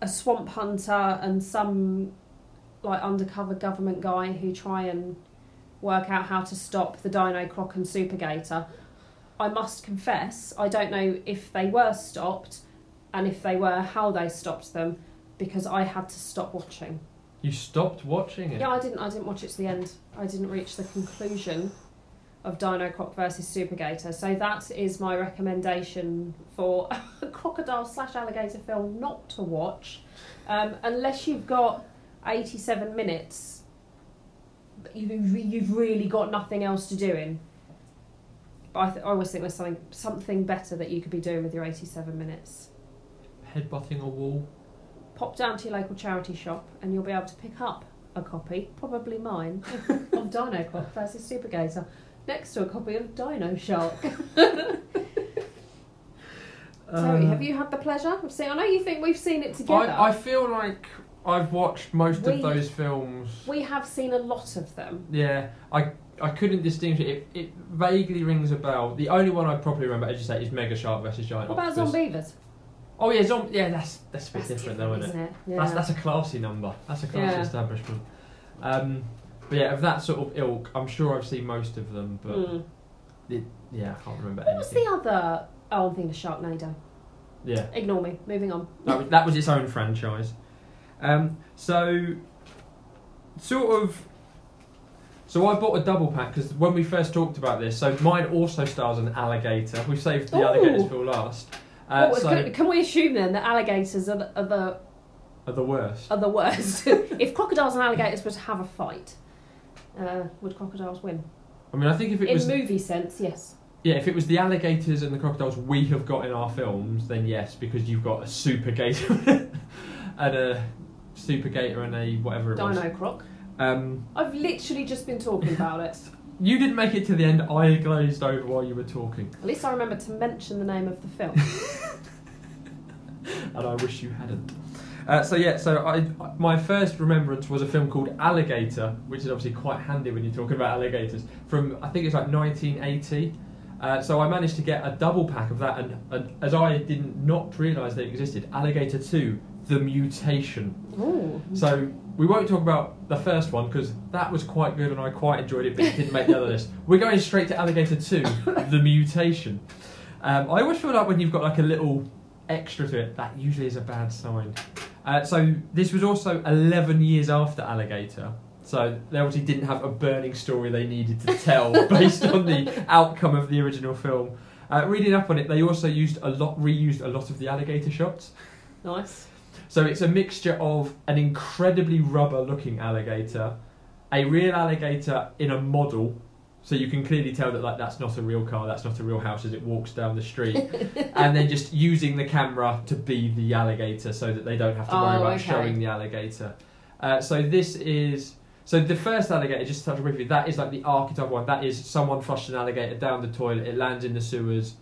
a swamp hunter, and some like undercover government guy who try and work out how to stop the Dino Croc and Super Gator. I must confess, I don't know if they were stopped, and if they were, how they stopped them, because I had to stop watching. You stopped watching it. Yeah, I didn't. I didn't watch it to the end. I didn't reach the conclusion of Dino Croc versus Super Gator. So that is my recommendation for a crocodile slash alligator film not to watch, um, unless you've got eighty-seven minutes. You've you've really got nothing else to do in. But I, th- I always think there's something something better that you could be doing with your eighty-seven minutes. Headbutting a wall. Pop down to your local charity shop and you'll be able to pick up a copy, probably mine, of Dino Croc versus Supergator, next to a copy of Dino Shark. Terry, uh, have you had the pleasure of seeing? I know you think we've seen it together. I, I feel like I've watched most We- of those films. We have seen a lot of them. Yeah, I I couldn't distinguish it. it. It vaguely rings a bell. The only one I probably remember, as you say, is Mega Shark versus Giant What about Octopus. Zombeavers? Oh yeah, Zom- Yeah, that's that's a bit That's different, though, isn't it? it? Yeah. That's that's a classy number. That's a classy Yeah. establishment. Um, but yeah, of that sort of ilk, I'm sure I've seen most of them. But Mm. yeah, I can't remember What was the other? Oh, I'm thinking of Sharknado. Yeah, Ignore me. Moving on. that was, that was its own franchise. Um, so, sort of. So I bought a double pack because when we first talked about this, so mine also stars an alligator. We saved the Ooh. alligators for last. Uh, Oh, so can, can we assume then that alligators are the, are the are the worst. are the worst? if crocodiles and alligators were to have a fight, uh, would crocodiles win? I mean, I think if it In was movie sense, yes. yeah, if it was the alligators and the crocodiles we have got in our films, then yes, because you've got a super gator and a super gator and a whatever it was. Dino Croc. Um, I've literally just been talking about it. You didn't make it to the end. I glazed over while you were talking, At least I remember to mention the name of the film. and I wish you hadn't. Uh, so yeah, so I my first remembrance was a film called Alligator, which is obviously quite handy when you're talking about alligators. From I think it's like 1980. Uh, so I managed to get a double pack of that, and, and as I did not realise they existed, Alligator 2, The Mutation. Ooh. So we won't talk about the first one because that was quite good and I quite enjoyed it, but it didn't make the other list. We're going straight to Alligator 2, The Mutation. Um, I always feel like when you've got like a little extra to it, that usually is a bad sign. Uh, so this was also 11 years after Alligator. So they obviously didn't have a burning story they needed to tell based on the outcome of the original film. Uh, reading up on it, they also used a lot, reused a lot of the alligator shots. Nice. So it's a mixture of an incredibly rubber-looking alligator, a real alligator in a model, so you can clearly tell that like that's not a real car, that's not a real house as it walks down the street, and then just using the camera to be the alligator so that they don't have to worry Oh, about okay. showing the alligator. Uh, so this is so the first alligator, just to touch briefly, that is like the archetype one. That is someone flushed an alligator down the toilet, it lands in the sewers,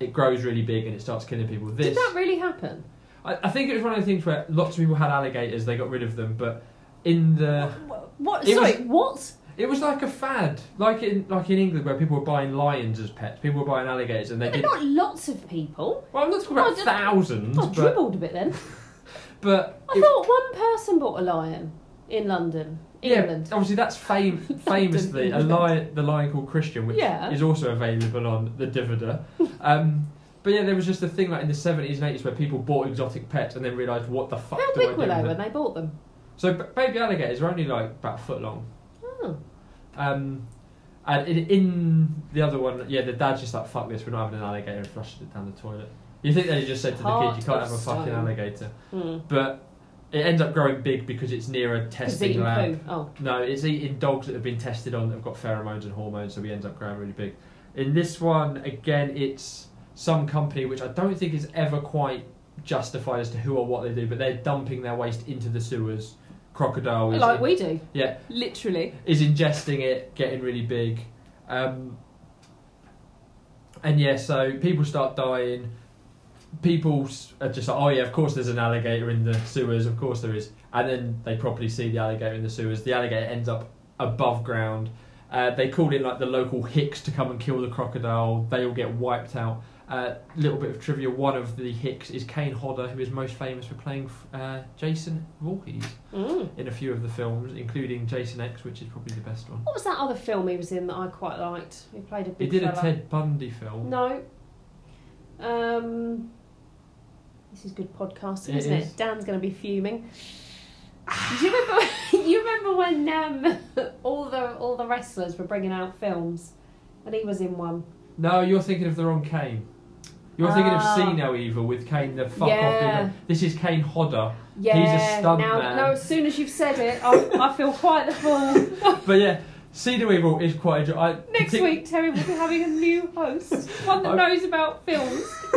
it grows really big, and it starts killing people. This Did that really happen? I, I think it was one of the things where lots of people had alligators, they got rid of them, but in the What? what It sorry, what? it was like a fad, like in like in England where people were buying lions as pets, people were buying alligators, and they did. not lots of people. Well, I'm not talking Oh, about thousands, I but dribbled a bit then. but I it- thought one person bought a lion in London, yeah, England. obviously that's fame, famously a England. lion, the lion called Christian, which Yeah. is also available on the Divida. um, but yeah, there was just a thing like in the 70s and 80s where people bought exotic pets and then realised what the fuck How do I big do were they with when them? they bought them? So b- baby alligators are only like about a foot long. Oh. Um, and in, in the other one, yeah, the dad's just like, fuck this, we're not having an alligator and flushed it down the toilet. You think they just said to the Heart kid, you can't of have a fucking stone. alligator. Hmm. But it ends up growing big because it's near a testing eating lab. poo. Oh. No, it's eating dogs that have been tested on that have got pheromones and hormones, so he ends up growing really big. In this one, again, it's some company which I don't think is ever quite justified as to who or what they do, but they're dumping their waste into the sewers. Crocodile is Like we do. yeah Literally. is ingesting it, getting really big. Um, and yeah, so people start dying. People are just like, oh yeah, of course there's an alligator in the sewers, of course there is. And then they properly see the alligator in the sewers. The alligator ends up above ground. Uh, they call in like the local Hicks to come and kill the crocodile. They all get wiped out. A little bit of trivia: one of the Hicks is Kane Hodder, who is most famous for playing uh, Jason Voorhees Mm. in a few of the films, including Jason X, which is probably the best one. What was that other film he was in that I quite liked? He played a He big did a. Ted Bundy film. No. Um. This is good podcasting, It isn't is. it? Dan's going to be fuming. Do you remember? you remember when um, all the all the wrestlers were bringing out films, and he was in one. No, you're thinking of the wrong Kane. You're thinking of Ah. See No Evil with Kane the fuck Yeah. off. This is Kane Hodder. Yeah. he's stunt now, man. now, as soon as you've said it, I, I feel quite the fool. But yeah, See No Evil is quite a jo- Next partic- week, Terry will be having a new host, one that I- knows about films.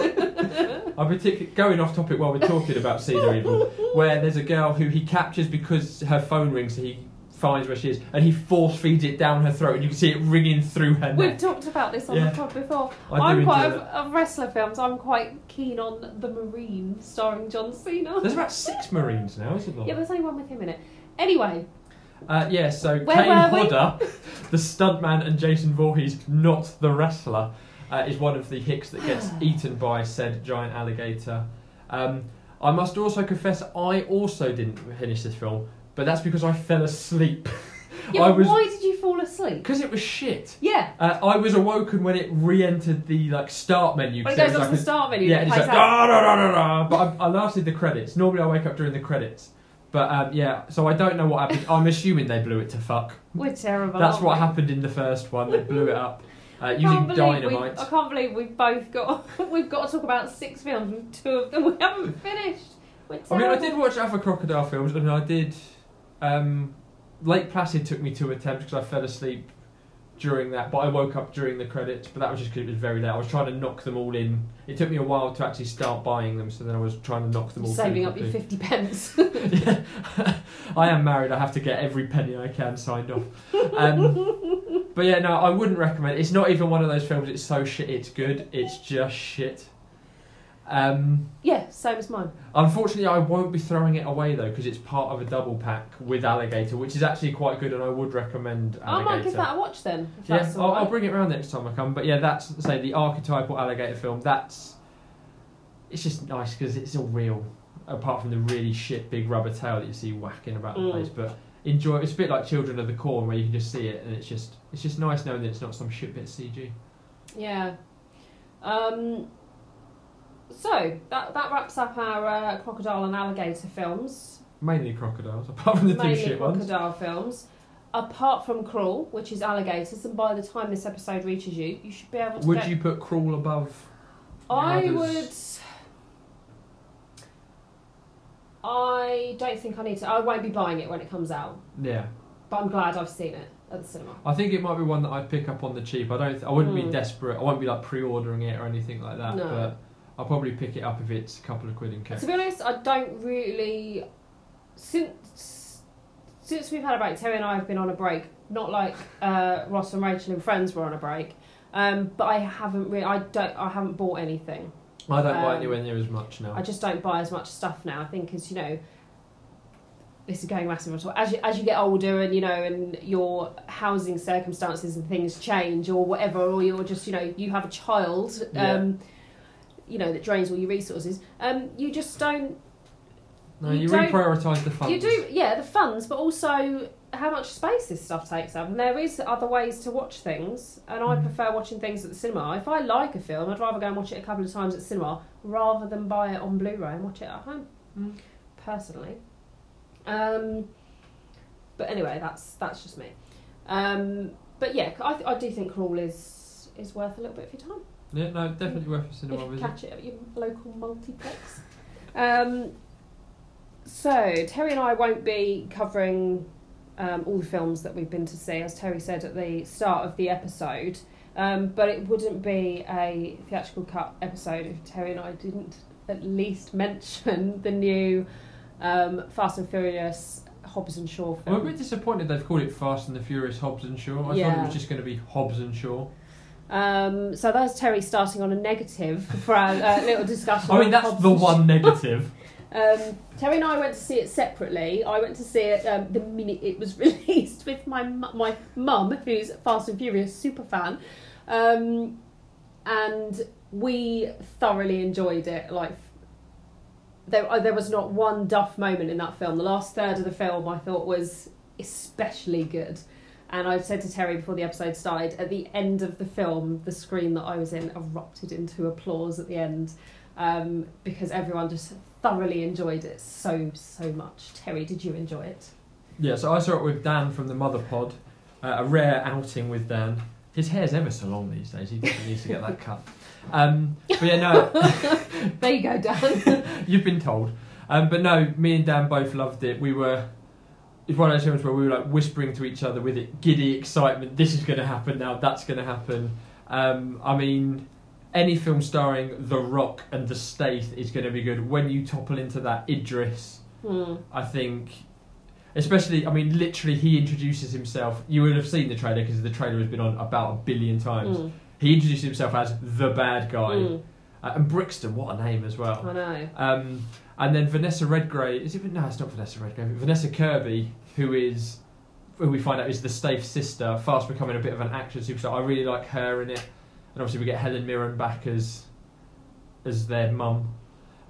I'm particularly going off topic while we're talking about See No Evil, where there's a girl who he captures because her phone rings, so he finds where she is, and he force feeds it down her throat, and you can see it ringing through her neck. We've neck. talked about this on Yeah. the pod before. I I'm quite enjoy of, of wrestler films. I'm quite keen on The Marine, starring John Cena. There's about six Marines now, isn't there? Yeah, there's only one with him in it. Anyway, Uh, yeah, so Where Kane? Hodder, the stuntman, and Jason Voorhees, not the wrestler, uh, is one of the hicks that gets eaten by said giant alligator. Um, I must also confess, I also didn't finish this film, but that's because I fell asleep. yeah, I was why did you fall asleep? because it was shit. Yeah, Uh, I was awoken when it re-entered the like start menu. when it goes was on like the a- start menu, yeah, and it's like da, da, da, da, da. But I, I lasted the credits. Normally I wake up during the credits. But um, yeah, so I don't know what happened. I'm assuming they blew it to fuck. We're terrible. That's what we? happened in the first one. They blew it up uh, using can't believe we've- dynamite. I can't believe we've both got we've got to talk about six films and two of them we haven't finished. We're I mean, I did watch other crocodile films, and I did. Um, Lake Placid took me two attempts because I fell asleep during that, but I woke up during the credits. But that was just because it was very late. I was trying to knock them all in. It took me a while to actually start buying them, so then I was trying to knock them all. saving up your fifty pence. yeah. I am married. I have to get every penny I can signed off. Um, but yeah, no, I wouldn't recommend. it. It's not even one of those films. It's so shit. It's good. It's just shit. Um, yeah, same as mine. unfortunately, I won't be throwing it away though because it's part of a double pack with Alligator, which is actually quite good, and I would recommend Alligator. I might give that a watch then. If yeah, I'll, all I'll bring it around next time I come. But yeah, that's say the archetypal alligator film. That's it's just nice because it's all real, apart from the really shit big rubber tail that you see whacking about the Mm. place. But enjoy. It's a bit like Children of the Corn, where you can just see it, and it's just it's just nice knowing that it's not some shit bit of CG. Yeah. Um, so that that wraps up our uh, crocodile and alligator films. Mainly crocodiles, apart from the two mainly shit ones. crocodile films. Apart from Crawl, which is alligators, and by the time this episode reaches you, you should be able to. Would get- you put Crawl above? the I others? would. I don't think I need to. I won't be buying it when it comes out, Yeah. but I'm glad I've seen it at the cinema. I think it might be one that I'd pick up on the cheap. I don't. I wouldn't Mm. be desperate. I won't be like pre-ordering it or anything like that. No. But I'll probably pick it up if it's a couple of quid in cash. To be honest, I don't really. Since since we've had a break, Terry and I have been on a break. Not like uh, Ross and Rachel and Friends were on a break, um, but I haven't really. I don't. I haven't bought anything. I don't buy Um, anywhere near as much now. I just don't buy as much stuff now. I think as you know, this is going massive. on top. As you as you get older, and you know, and your housing circumstances and things change, or whatever, or you're just you know you have a child, um, you know that drains all your resources. Um, you just don't. no, you you, don't- reprioritise the funds. You do, yeah, the funds, but also how much space this stuff takes up. And there is other ways to watch things, and I Mhm. prefer watching things at the cinema. If I like a film, I'd rather go and watch it a couple of times at the cinema rather than buy it on Blu-ray and watch it at home. Mm. Personally, um, but anyway, that's that's just me. Um, but yeah, I, I do think Crawl is is worth a little bit of your time Yeah, no, definitely worth cinema you catch it at your local multiplex. Um, so Terry and I won't be covering um, all the films that we've been to see, as Terry said at the start of the episode. Um, but it wouldn't be a theatrical cut episode if Terry and I didn't at least mention the new um, Fast and Furious Hobbs and Shaw I'm a bit disappointed they've called it Fast and the Furious Hobbs and Shaw. I thought it was just going to be Hobbs and Shaw. Um, so that's Terry starting on a negative for our uh, little discussion. I mean, that's Hobbs the one negative. Um, Terry and I went to see it separately. I went to see it um, the minute it was released with my mu- my mum, who's a Fast and Furious super fan, um, and we thoroughly enjoyed it. Like there, uh, there was not one duff moment in that film. The last third of the film I thought was especially good. And I said to Terry before the episode started, at the end of the film, the screen that I was in erupted into applause at the end. um, because everyone just thoroughly enjoyed it so so much. Terry, did you enjoy it? Yeah, so I saw it with Dan from the Mother Pod, uh, a rare outing with Dan. His hair's ever so long these days. He needs to get that cut. Um, but yeah, no, There you go, Dan. you've been told. Um, but no, me and Dan both loved it. We were. It's one of those films where we were like whispering to each other with it, giddy excitement. This is going to happen now. That's going to happen. Um, I mean, any film starring The Rock and The Stath is going to be good. When you topple into that Idris, Hmm. I think, especially, I mean, literally, he introduces himself. You would have seen the trailer because the trailer has been on about a billion times. Hmm. He introduces himself as the bad guy, Hmm. uh, and Brixton, what a name as well. I know. Um, and then Vanessa Redgrave, is it? No, it's not Vanessa Redgrave. Vanessa Kirby, who is, who we find out is the Stath sister, fast becoming a bit of an action superstar. I really like her in it, and obviously we get Helen Mirren back as, as their mum.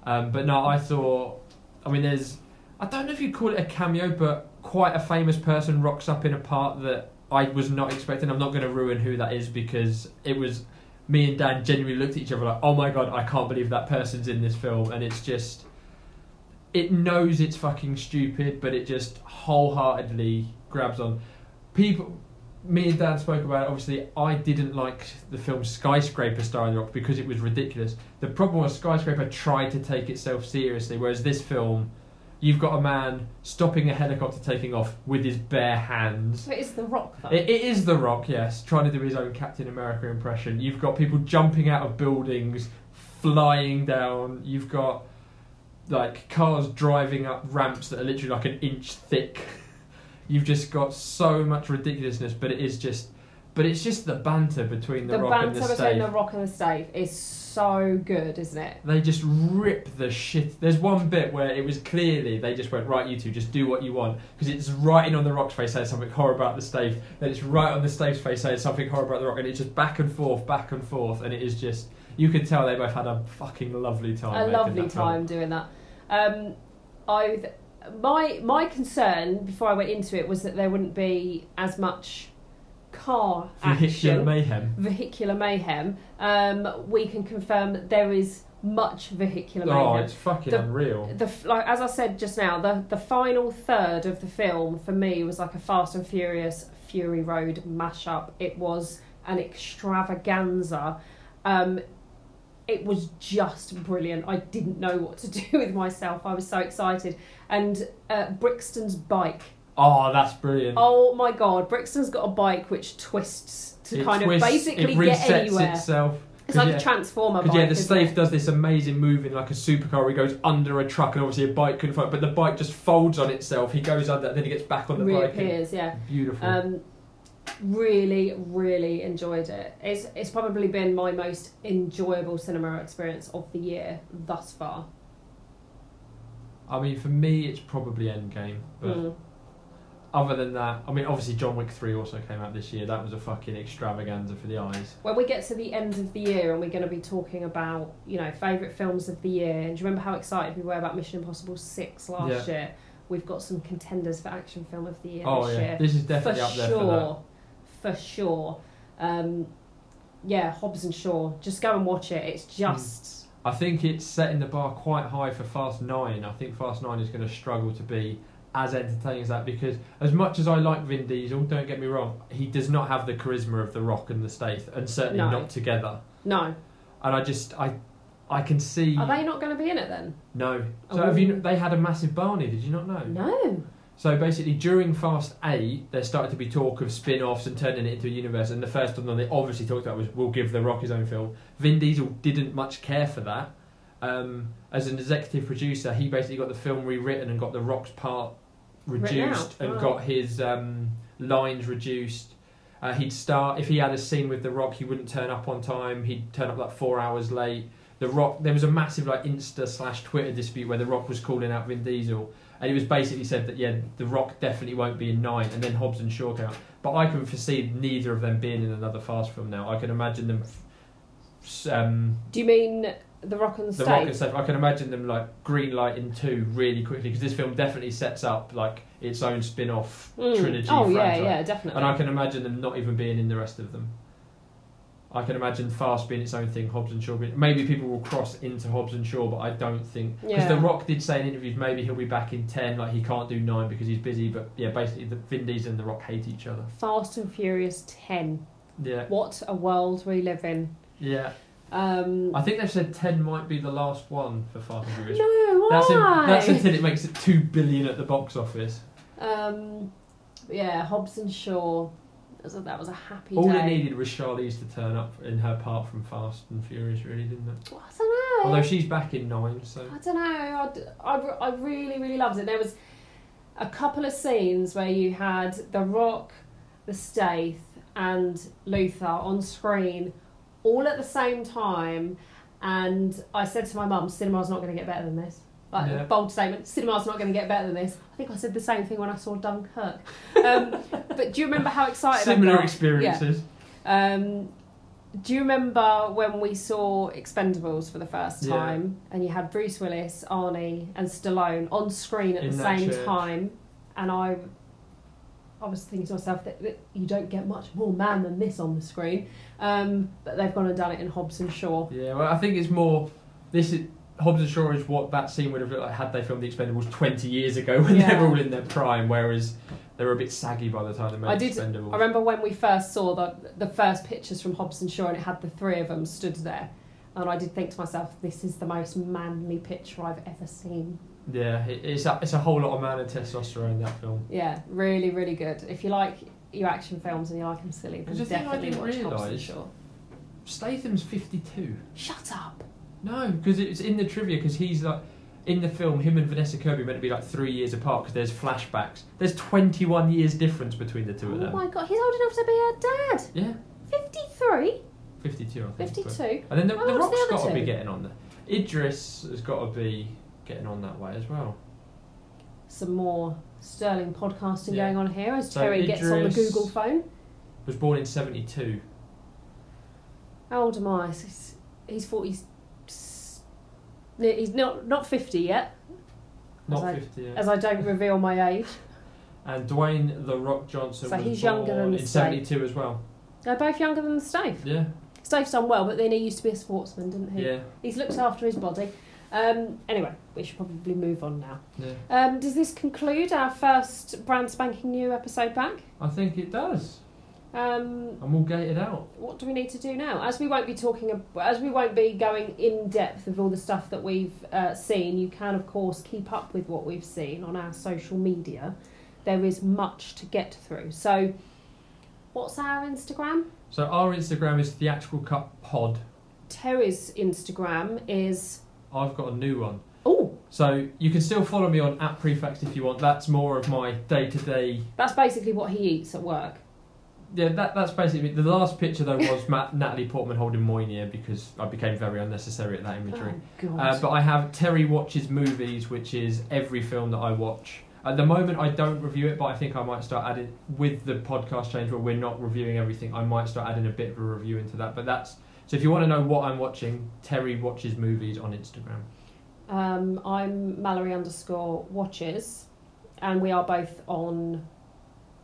Um, but no, I thought, I mean, there's, I don't know if you'd call it a cameo, but quite a famous person rocks up in a part that I was not expecting. I'm not going to ruin who that is because it was me and Dan genuinely looked at each other like, oh my god, I can't believe that person's in this film, and it's just, it knows it's fucking stupid, but it just wholeheartedly grabs on. People, me and Dan spoke about it. Obviously, I didn't like the film Skyscraper starring The Rock because it was ridiculous. The problem was Skyscraper tried to take itself seriously, whereas this film, you've got a man stopping a helicopter taking off with his bare hands. So it's The Rock, though. It, it is The Rock, yes, trying to do his own Captain America impression. You've got people jumping out of buildings, flying down. You've got like cars driving up ramps that are literally like an inch thick. You've just got so much ridiculousness, but it is just, but it's just the banter between The, the Rock and banter the banter between The Rock and the Stave is so good, isn't it? They just rip the shit. There's one bit where it was clearly they just went right, you two, just do what you want because it's writing on the Rock's face saying something horrible about the Stave, then it's right on the Stave's face saying something horrible about the Rock, and it's just back and forth, back and forth, and it is just you can tell they both had a fucking lovely time. a lovely that film. time doing that. Um, I my my concern before I went into it was that there wouldn't be as much car Vehicular action, mayhem. vehicular mayhem. Um, we can confirm that there is much vehicular Oh, mayhem. it's fucking The- unreal. The like as I said just now, the the final third of the film for me was like a Fast and Furious Fury Road mashup. It was an extravaganza. Um, it was just brilliant. I didn't know what to do with myself. I was so excited. And uh, Brixton's bike. Oh, that's brilliant. Oh my god, Brixton's got a bike which twists to It kind twists, of basically it get resets anywhere. itself. It's like yeah. a transformer bike. yeah, the isn't it? Does this amazing move in like a supercar where he goes under a truck and obviously a bike couldn't find but the bike just folds on itself. He goes under and then he gets back on the bike. reappears. Yeah. Beautiful. Um, really, really enjoyed it. It's it's probably been my most enjoyable cinema experience of the year thus far. I mean, for me, it's probably Endgame. But Mm. other than that, I mean, obviously John Wick 3 also came out this year. That was a fucking extravaganza for the eyes. When we get to the end of the year and we're going to be talking about you know favourite films of the year, and do you remember how excited we were about Mission Impossible Six last year? We've got some contenders for action film of the year oh, this yeah. year. This is definitely for up there sure, for for sure. Um, yeah, Hobbs and Shaw. Just go and watch it. It's just. that. I think it's setting the bar quite high for Fast 9. I think Fast 9 is going to struggle to be as entertaining as that because as much as I like Vin Diesel, don't get me wrong, he does not have the charisma of The Rock and the Stath, and certainly No. not together. No, And I just, I, I can see. are they not going to be in it then? No. So Oh. have you? They had a massive Barney. Did you not know? No. So basically, during Fast Eight, there started to be talk of spin-offs and turning it into a universe. And the first one they obviously talked about was we'll give The Rock his own film. Vin Diesel didn't much care for that. Um, as an executive producer, he basically got the film rewritten and got The Rock's part reduced and wow. got his um, lines reduced. Uh, he'd start if he had a scene with The Rock, he wouldn't turn up on time. He'd turn up like four hours late. The Rock, there was a massive like Insta slash Twitter dispute where The Rock was calling out Vin Diesel, and it was basically said that yeah, The Rock definitely won't be in nine, and then Hobbs and Shaw came out. But I can foresee neither of them being in another Fast film now. I can imagine them. f- Um, Do you mean The Rock and the, the Rock and stuff. I can imagine them like green lighting two really quickly because this film definitely sets up like its own spin-off Mm. trilogy Oh yeah, yeah, definitely. And I can imagine them not even being in the rest of them. I can imagine Fast being its own thing, Hobbs and Shaw. Being, maybe people will cross into Hobbs and Shaw, but I don't think because Yeah. The Rock did say in interviews maybe he'll be back in ten, like he can't do nine because he's busy. But yeah, basically the Vin Diesel and The Rock hate each other. Fast and Furious 10. Yeah, What a world we live in. yeah. Um, I think they've said ten might be the last one for Fast and Furious. no, That's, in, why? that's until it makes it two billion at the box office. Um, yeah, Hobbs and Shaw. That was a, that was a happy All day. it needed was Charlize to turn up in her part from Fast and Furious, really, didn't it? I don't know. Although she's back in nine, so I don't know. I, I, I really, really loved it. There was a couple of scenes where you had The Rock, The Stath, and Luther on screen all at the same time. And I said to my mum, cinema's not going to get better than this. Like, Yeah. bold statement, cinema's not going to get better than this. I think I said the same thing when I saw Dunkirk. Um, but do you remember how excited I similar got? experiences. Um, do you remember when we saw Expendables for the first Yeah. time and you had Bruce Willis, Arnie, and Stallone on screen at In the same church. time? And I, I was thinking to myself that, that you don't get much more man than this on the screen. Um, but they've gone and done it in Hobbs and Shaw. Yeah, well, I think it's more. This is Hobbs and Shaw is what that scene would have looked like had they filmed The Expendables twenty years ago when they Yeah. were all in their prime, whereas they were a bit saggy by the time they made I did- Expendables. I remember when we first saw the the first pictures from Hobbs and Shaw, and it had the three of them stood there, and I did think to myself, "This is the most manly picture I've ever seen." Yeah, it, it's a, it's a whole lot of man and testosterone in that film. Yeah, really, really good. If you like your action films and you like them silly, then 'Cause the thing I definitely didn't watch Hobbs and realise- Shaw. Statham's fifty-two. Shut up. No, because it's in the trivia because he's like. In the film, him and Vanessa Kirby are meant to be like three years apart because there's flashbacks. There's 21 years difference between the two Oh of them. Oh my god, he's old enough to be a dad. Yeah, 53? 52, I think. but- 52? And then the, the Rock's the got to be getting on there. Idris has got to be getting on that way as well. Some more sterling podcasting Yeah. going on here as So Terry gets on the Google phone. Was born in 72. How old am I? He's, he's 40. He's not, not 50 yet, Not As I- 50 yet. as I don't reveal my age. And Dwayne The Rock Johnson So he's younger than in Stave. 72 as well. They're both younger than Stave. Yeah, Stave's done well, but then he used to be a sportsman, didn't he? yeah, He's looked after his body. Um, anyway, we should probably move on now. yeah. Um, does this conclude our first brand spanking new episode back? I think it does. Um, And we'll get it out. what do we need to do now? As we won't be talking, ab- as we won't be going in depth of all the stuff that we've uh, seen, you can of course keep up with what we've seen on our social media. There is much to get through. So, what's our Instagram? So our Instagram is Theatrical Cut Pod. Terry's Instagram is I've got a new one. oh, So you can still follow me on at Prefects if you want. That's more of my day-to-day that's basically what he eats at work. Yeah, that, that's basically the last picture though was Matt, Natalie Portman holding Moynier because I became very unnecessary at that imagery. Oh. Uh, but I have Terry watches movies, which is every film that I watch. At the moment, I don't review it, but I think I might start adding with the podcast change where we're not reviewing everything. I might start adding a bit of a review into that. But that's so. If you want to know what I'm watching, Terry watches movies on Instagram. Um, I'm Mallory underscore watches, and we are both on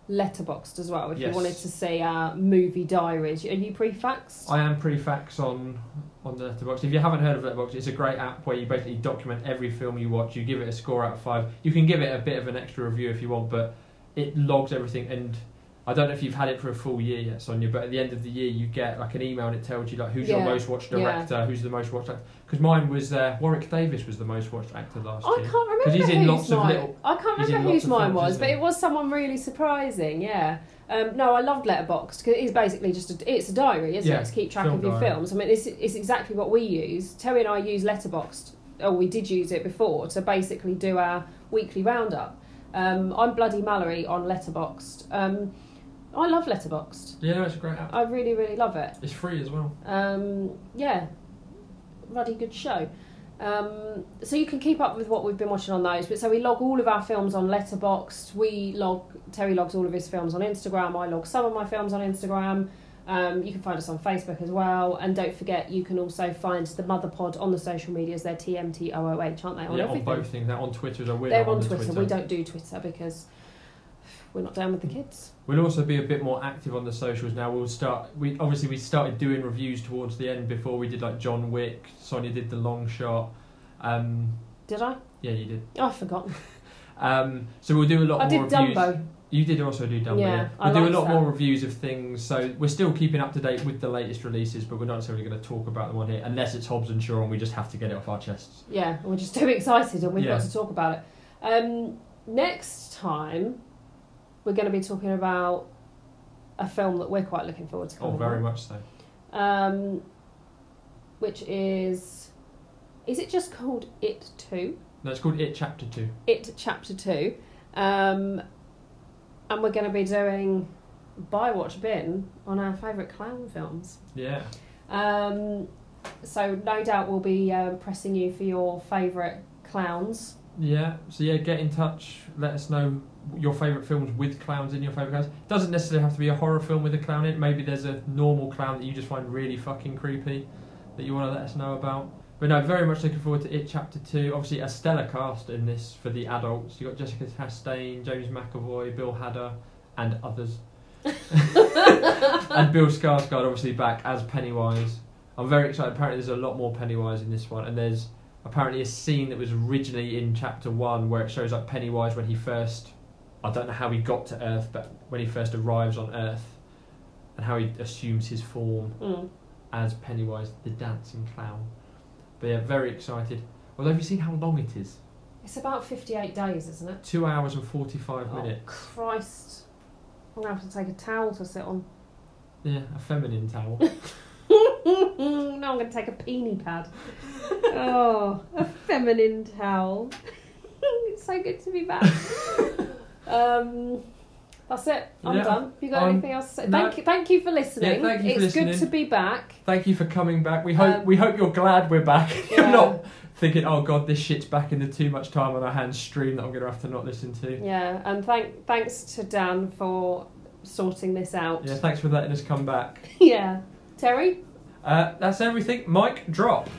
Letterboxd as well. If you wanted to see our uh, movie diaries, are you prefaxed? I am Prefax on on the Letterboxd. If you haven't heard of Letterboxd, it's a great app where you basically document every film you watch. You give it a score out of five. You can give it a bit of an extra review if you want, but it logs everything. And I don't know if you've had it for a full year yet, Sonia, but at the end of the year, you get like an email and it tells you like who's your most watched yeah. director, who's the most watched actor. Because mine was uh, Warwick Davis was the most watched actor last I year. can't remember 'Cause he's in lots of mine. little- I can't remember whose mine films, was, but it was someone really surprising. Yeah. Um, no, I loved Letterboxd because it's basically just a, it's a diary, isn't Yeah, it? To keep track of your diary. films. I mean, it's, it's exactly what we use. Terry and I use Letterboxd, or we did use it before to basically do our weekly roundup. Um, I'm Bloody Mallory on Letterboxd. Um, I love Letterboxd. Yeah, no, it's a great app. I really, really love it. It's free as well. Um, yeah, bloody good show. Um, so you can keep up with what we've been watching on those. But so we log all of our films on Letterboxd. We log Terry logs all of his films on Instagram. I log some of my films on Instagram. Um, you can find us on Facebook as well. And don't forget, you can also find the Mother Pod on the social medias. They're TMTOOH, aren't they? On yeah, everything. on both things. They're on Twitter as well. We're They're not on the Twitter. We don't do Twitter because we're not down with the kids. We'll also be a bit more active on the socials now. We'll start. We obviously we started doing reviews towards the end. Before we did like John Wick. Sonia did the long shot. Um, Did I? yeah, you did. Oh, I forgot. Um, so we'll do a lot I more did reviews. Dumbo. You did also do Dumbo. Yeah, Yeah, I we'll do a lot that. more reviews of things. So we're still keeping up to date with the latest releases, but we're not necessarily going to talk about them on here unless it's Hobbs and Shaw, and we just have to get it off our chests. Yeah, we're just too excited and we've Yeah. got to talk about it. Um, next time, we're going to be talking about a film that we're quite looking forward to. Oh, very out, much so. Um, which is, is it just called It Two? No, it's called It Chapter Two. It Chapter Two, um, and we're going to be doing Buy Watch Bin on our favourite clown films. Yeah. Um, so no doubt we'll be um, pressing you for your favourite clowns. Yeah, so yeah, get in touch. Let us know your favourite films with clowns in your favourite clowns. Doesn't necessarily have to be a horror film with a clown in it. Maybe there's a normal clown that you just find really fucking creepy that you want to let us know about. But no, very much looking forward to It Chapter 2. Obviously, a stellar cast in this for the adults. you got Jessica Chastain, James McAvoy, Bill Hader, and others. and Bill Skarsgård obviously back as Pennywise. I'm very excited. Apparently, there's a lot more Pennywise in this one, and there's apparently a scene that was originally in chapter one where it shows like Pennywise when he first I don't know how he got to Earth, but when he first arrives on Earth and how he assumes his form Mm. as Pennywise the dancing clown. But yeah, very excited. Although have you seen how long it is? It's about 58 days, isn't it? Two hours and forty five Oh, minutes. Christ. I'm going to have to take a towel to sit on. Yeah, a feminine towel. no, I'm going to take a peony pad. oh, a feminine towel. it's so good to be back. um, that's it. I'm Yeah. done. Have you got Um, anything else to say? no. Thank you, thank you for listening. Yeah, thank you for it's good to be back. Thank you for coming back. We hope Um, we hope you're glad we're back. Yeah. You're not thinking, oh god, this shit's back in the too much time on our hands stream that I'm gonna have to not listen to. Yeah, and thank thanks to Dan for sorting this out. Yeah, thanks for letting us come back. yeah. Terry? Uh, that's everything. Mike, drop.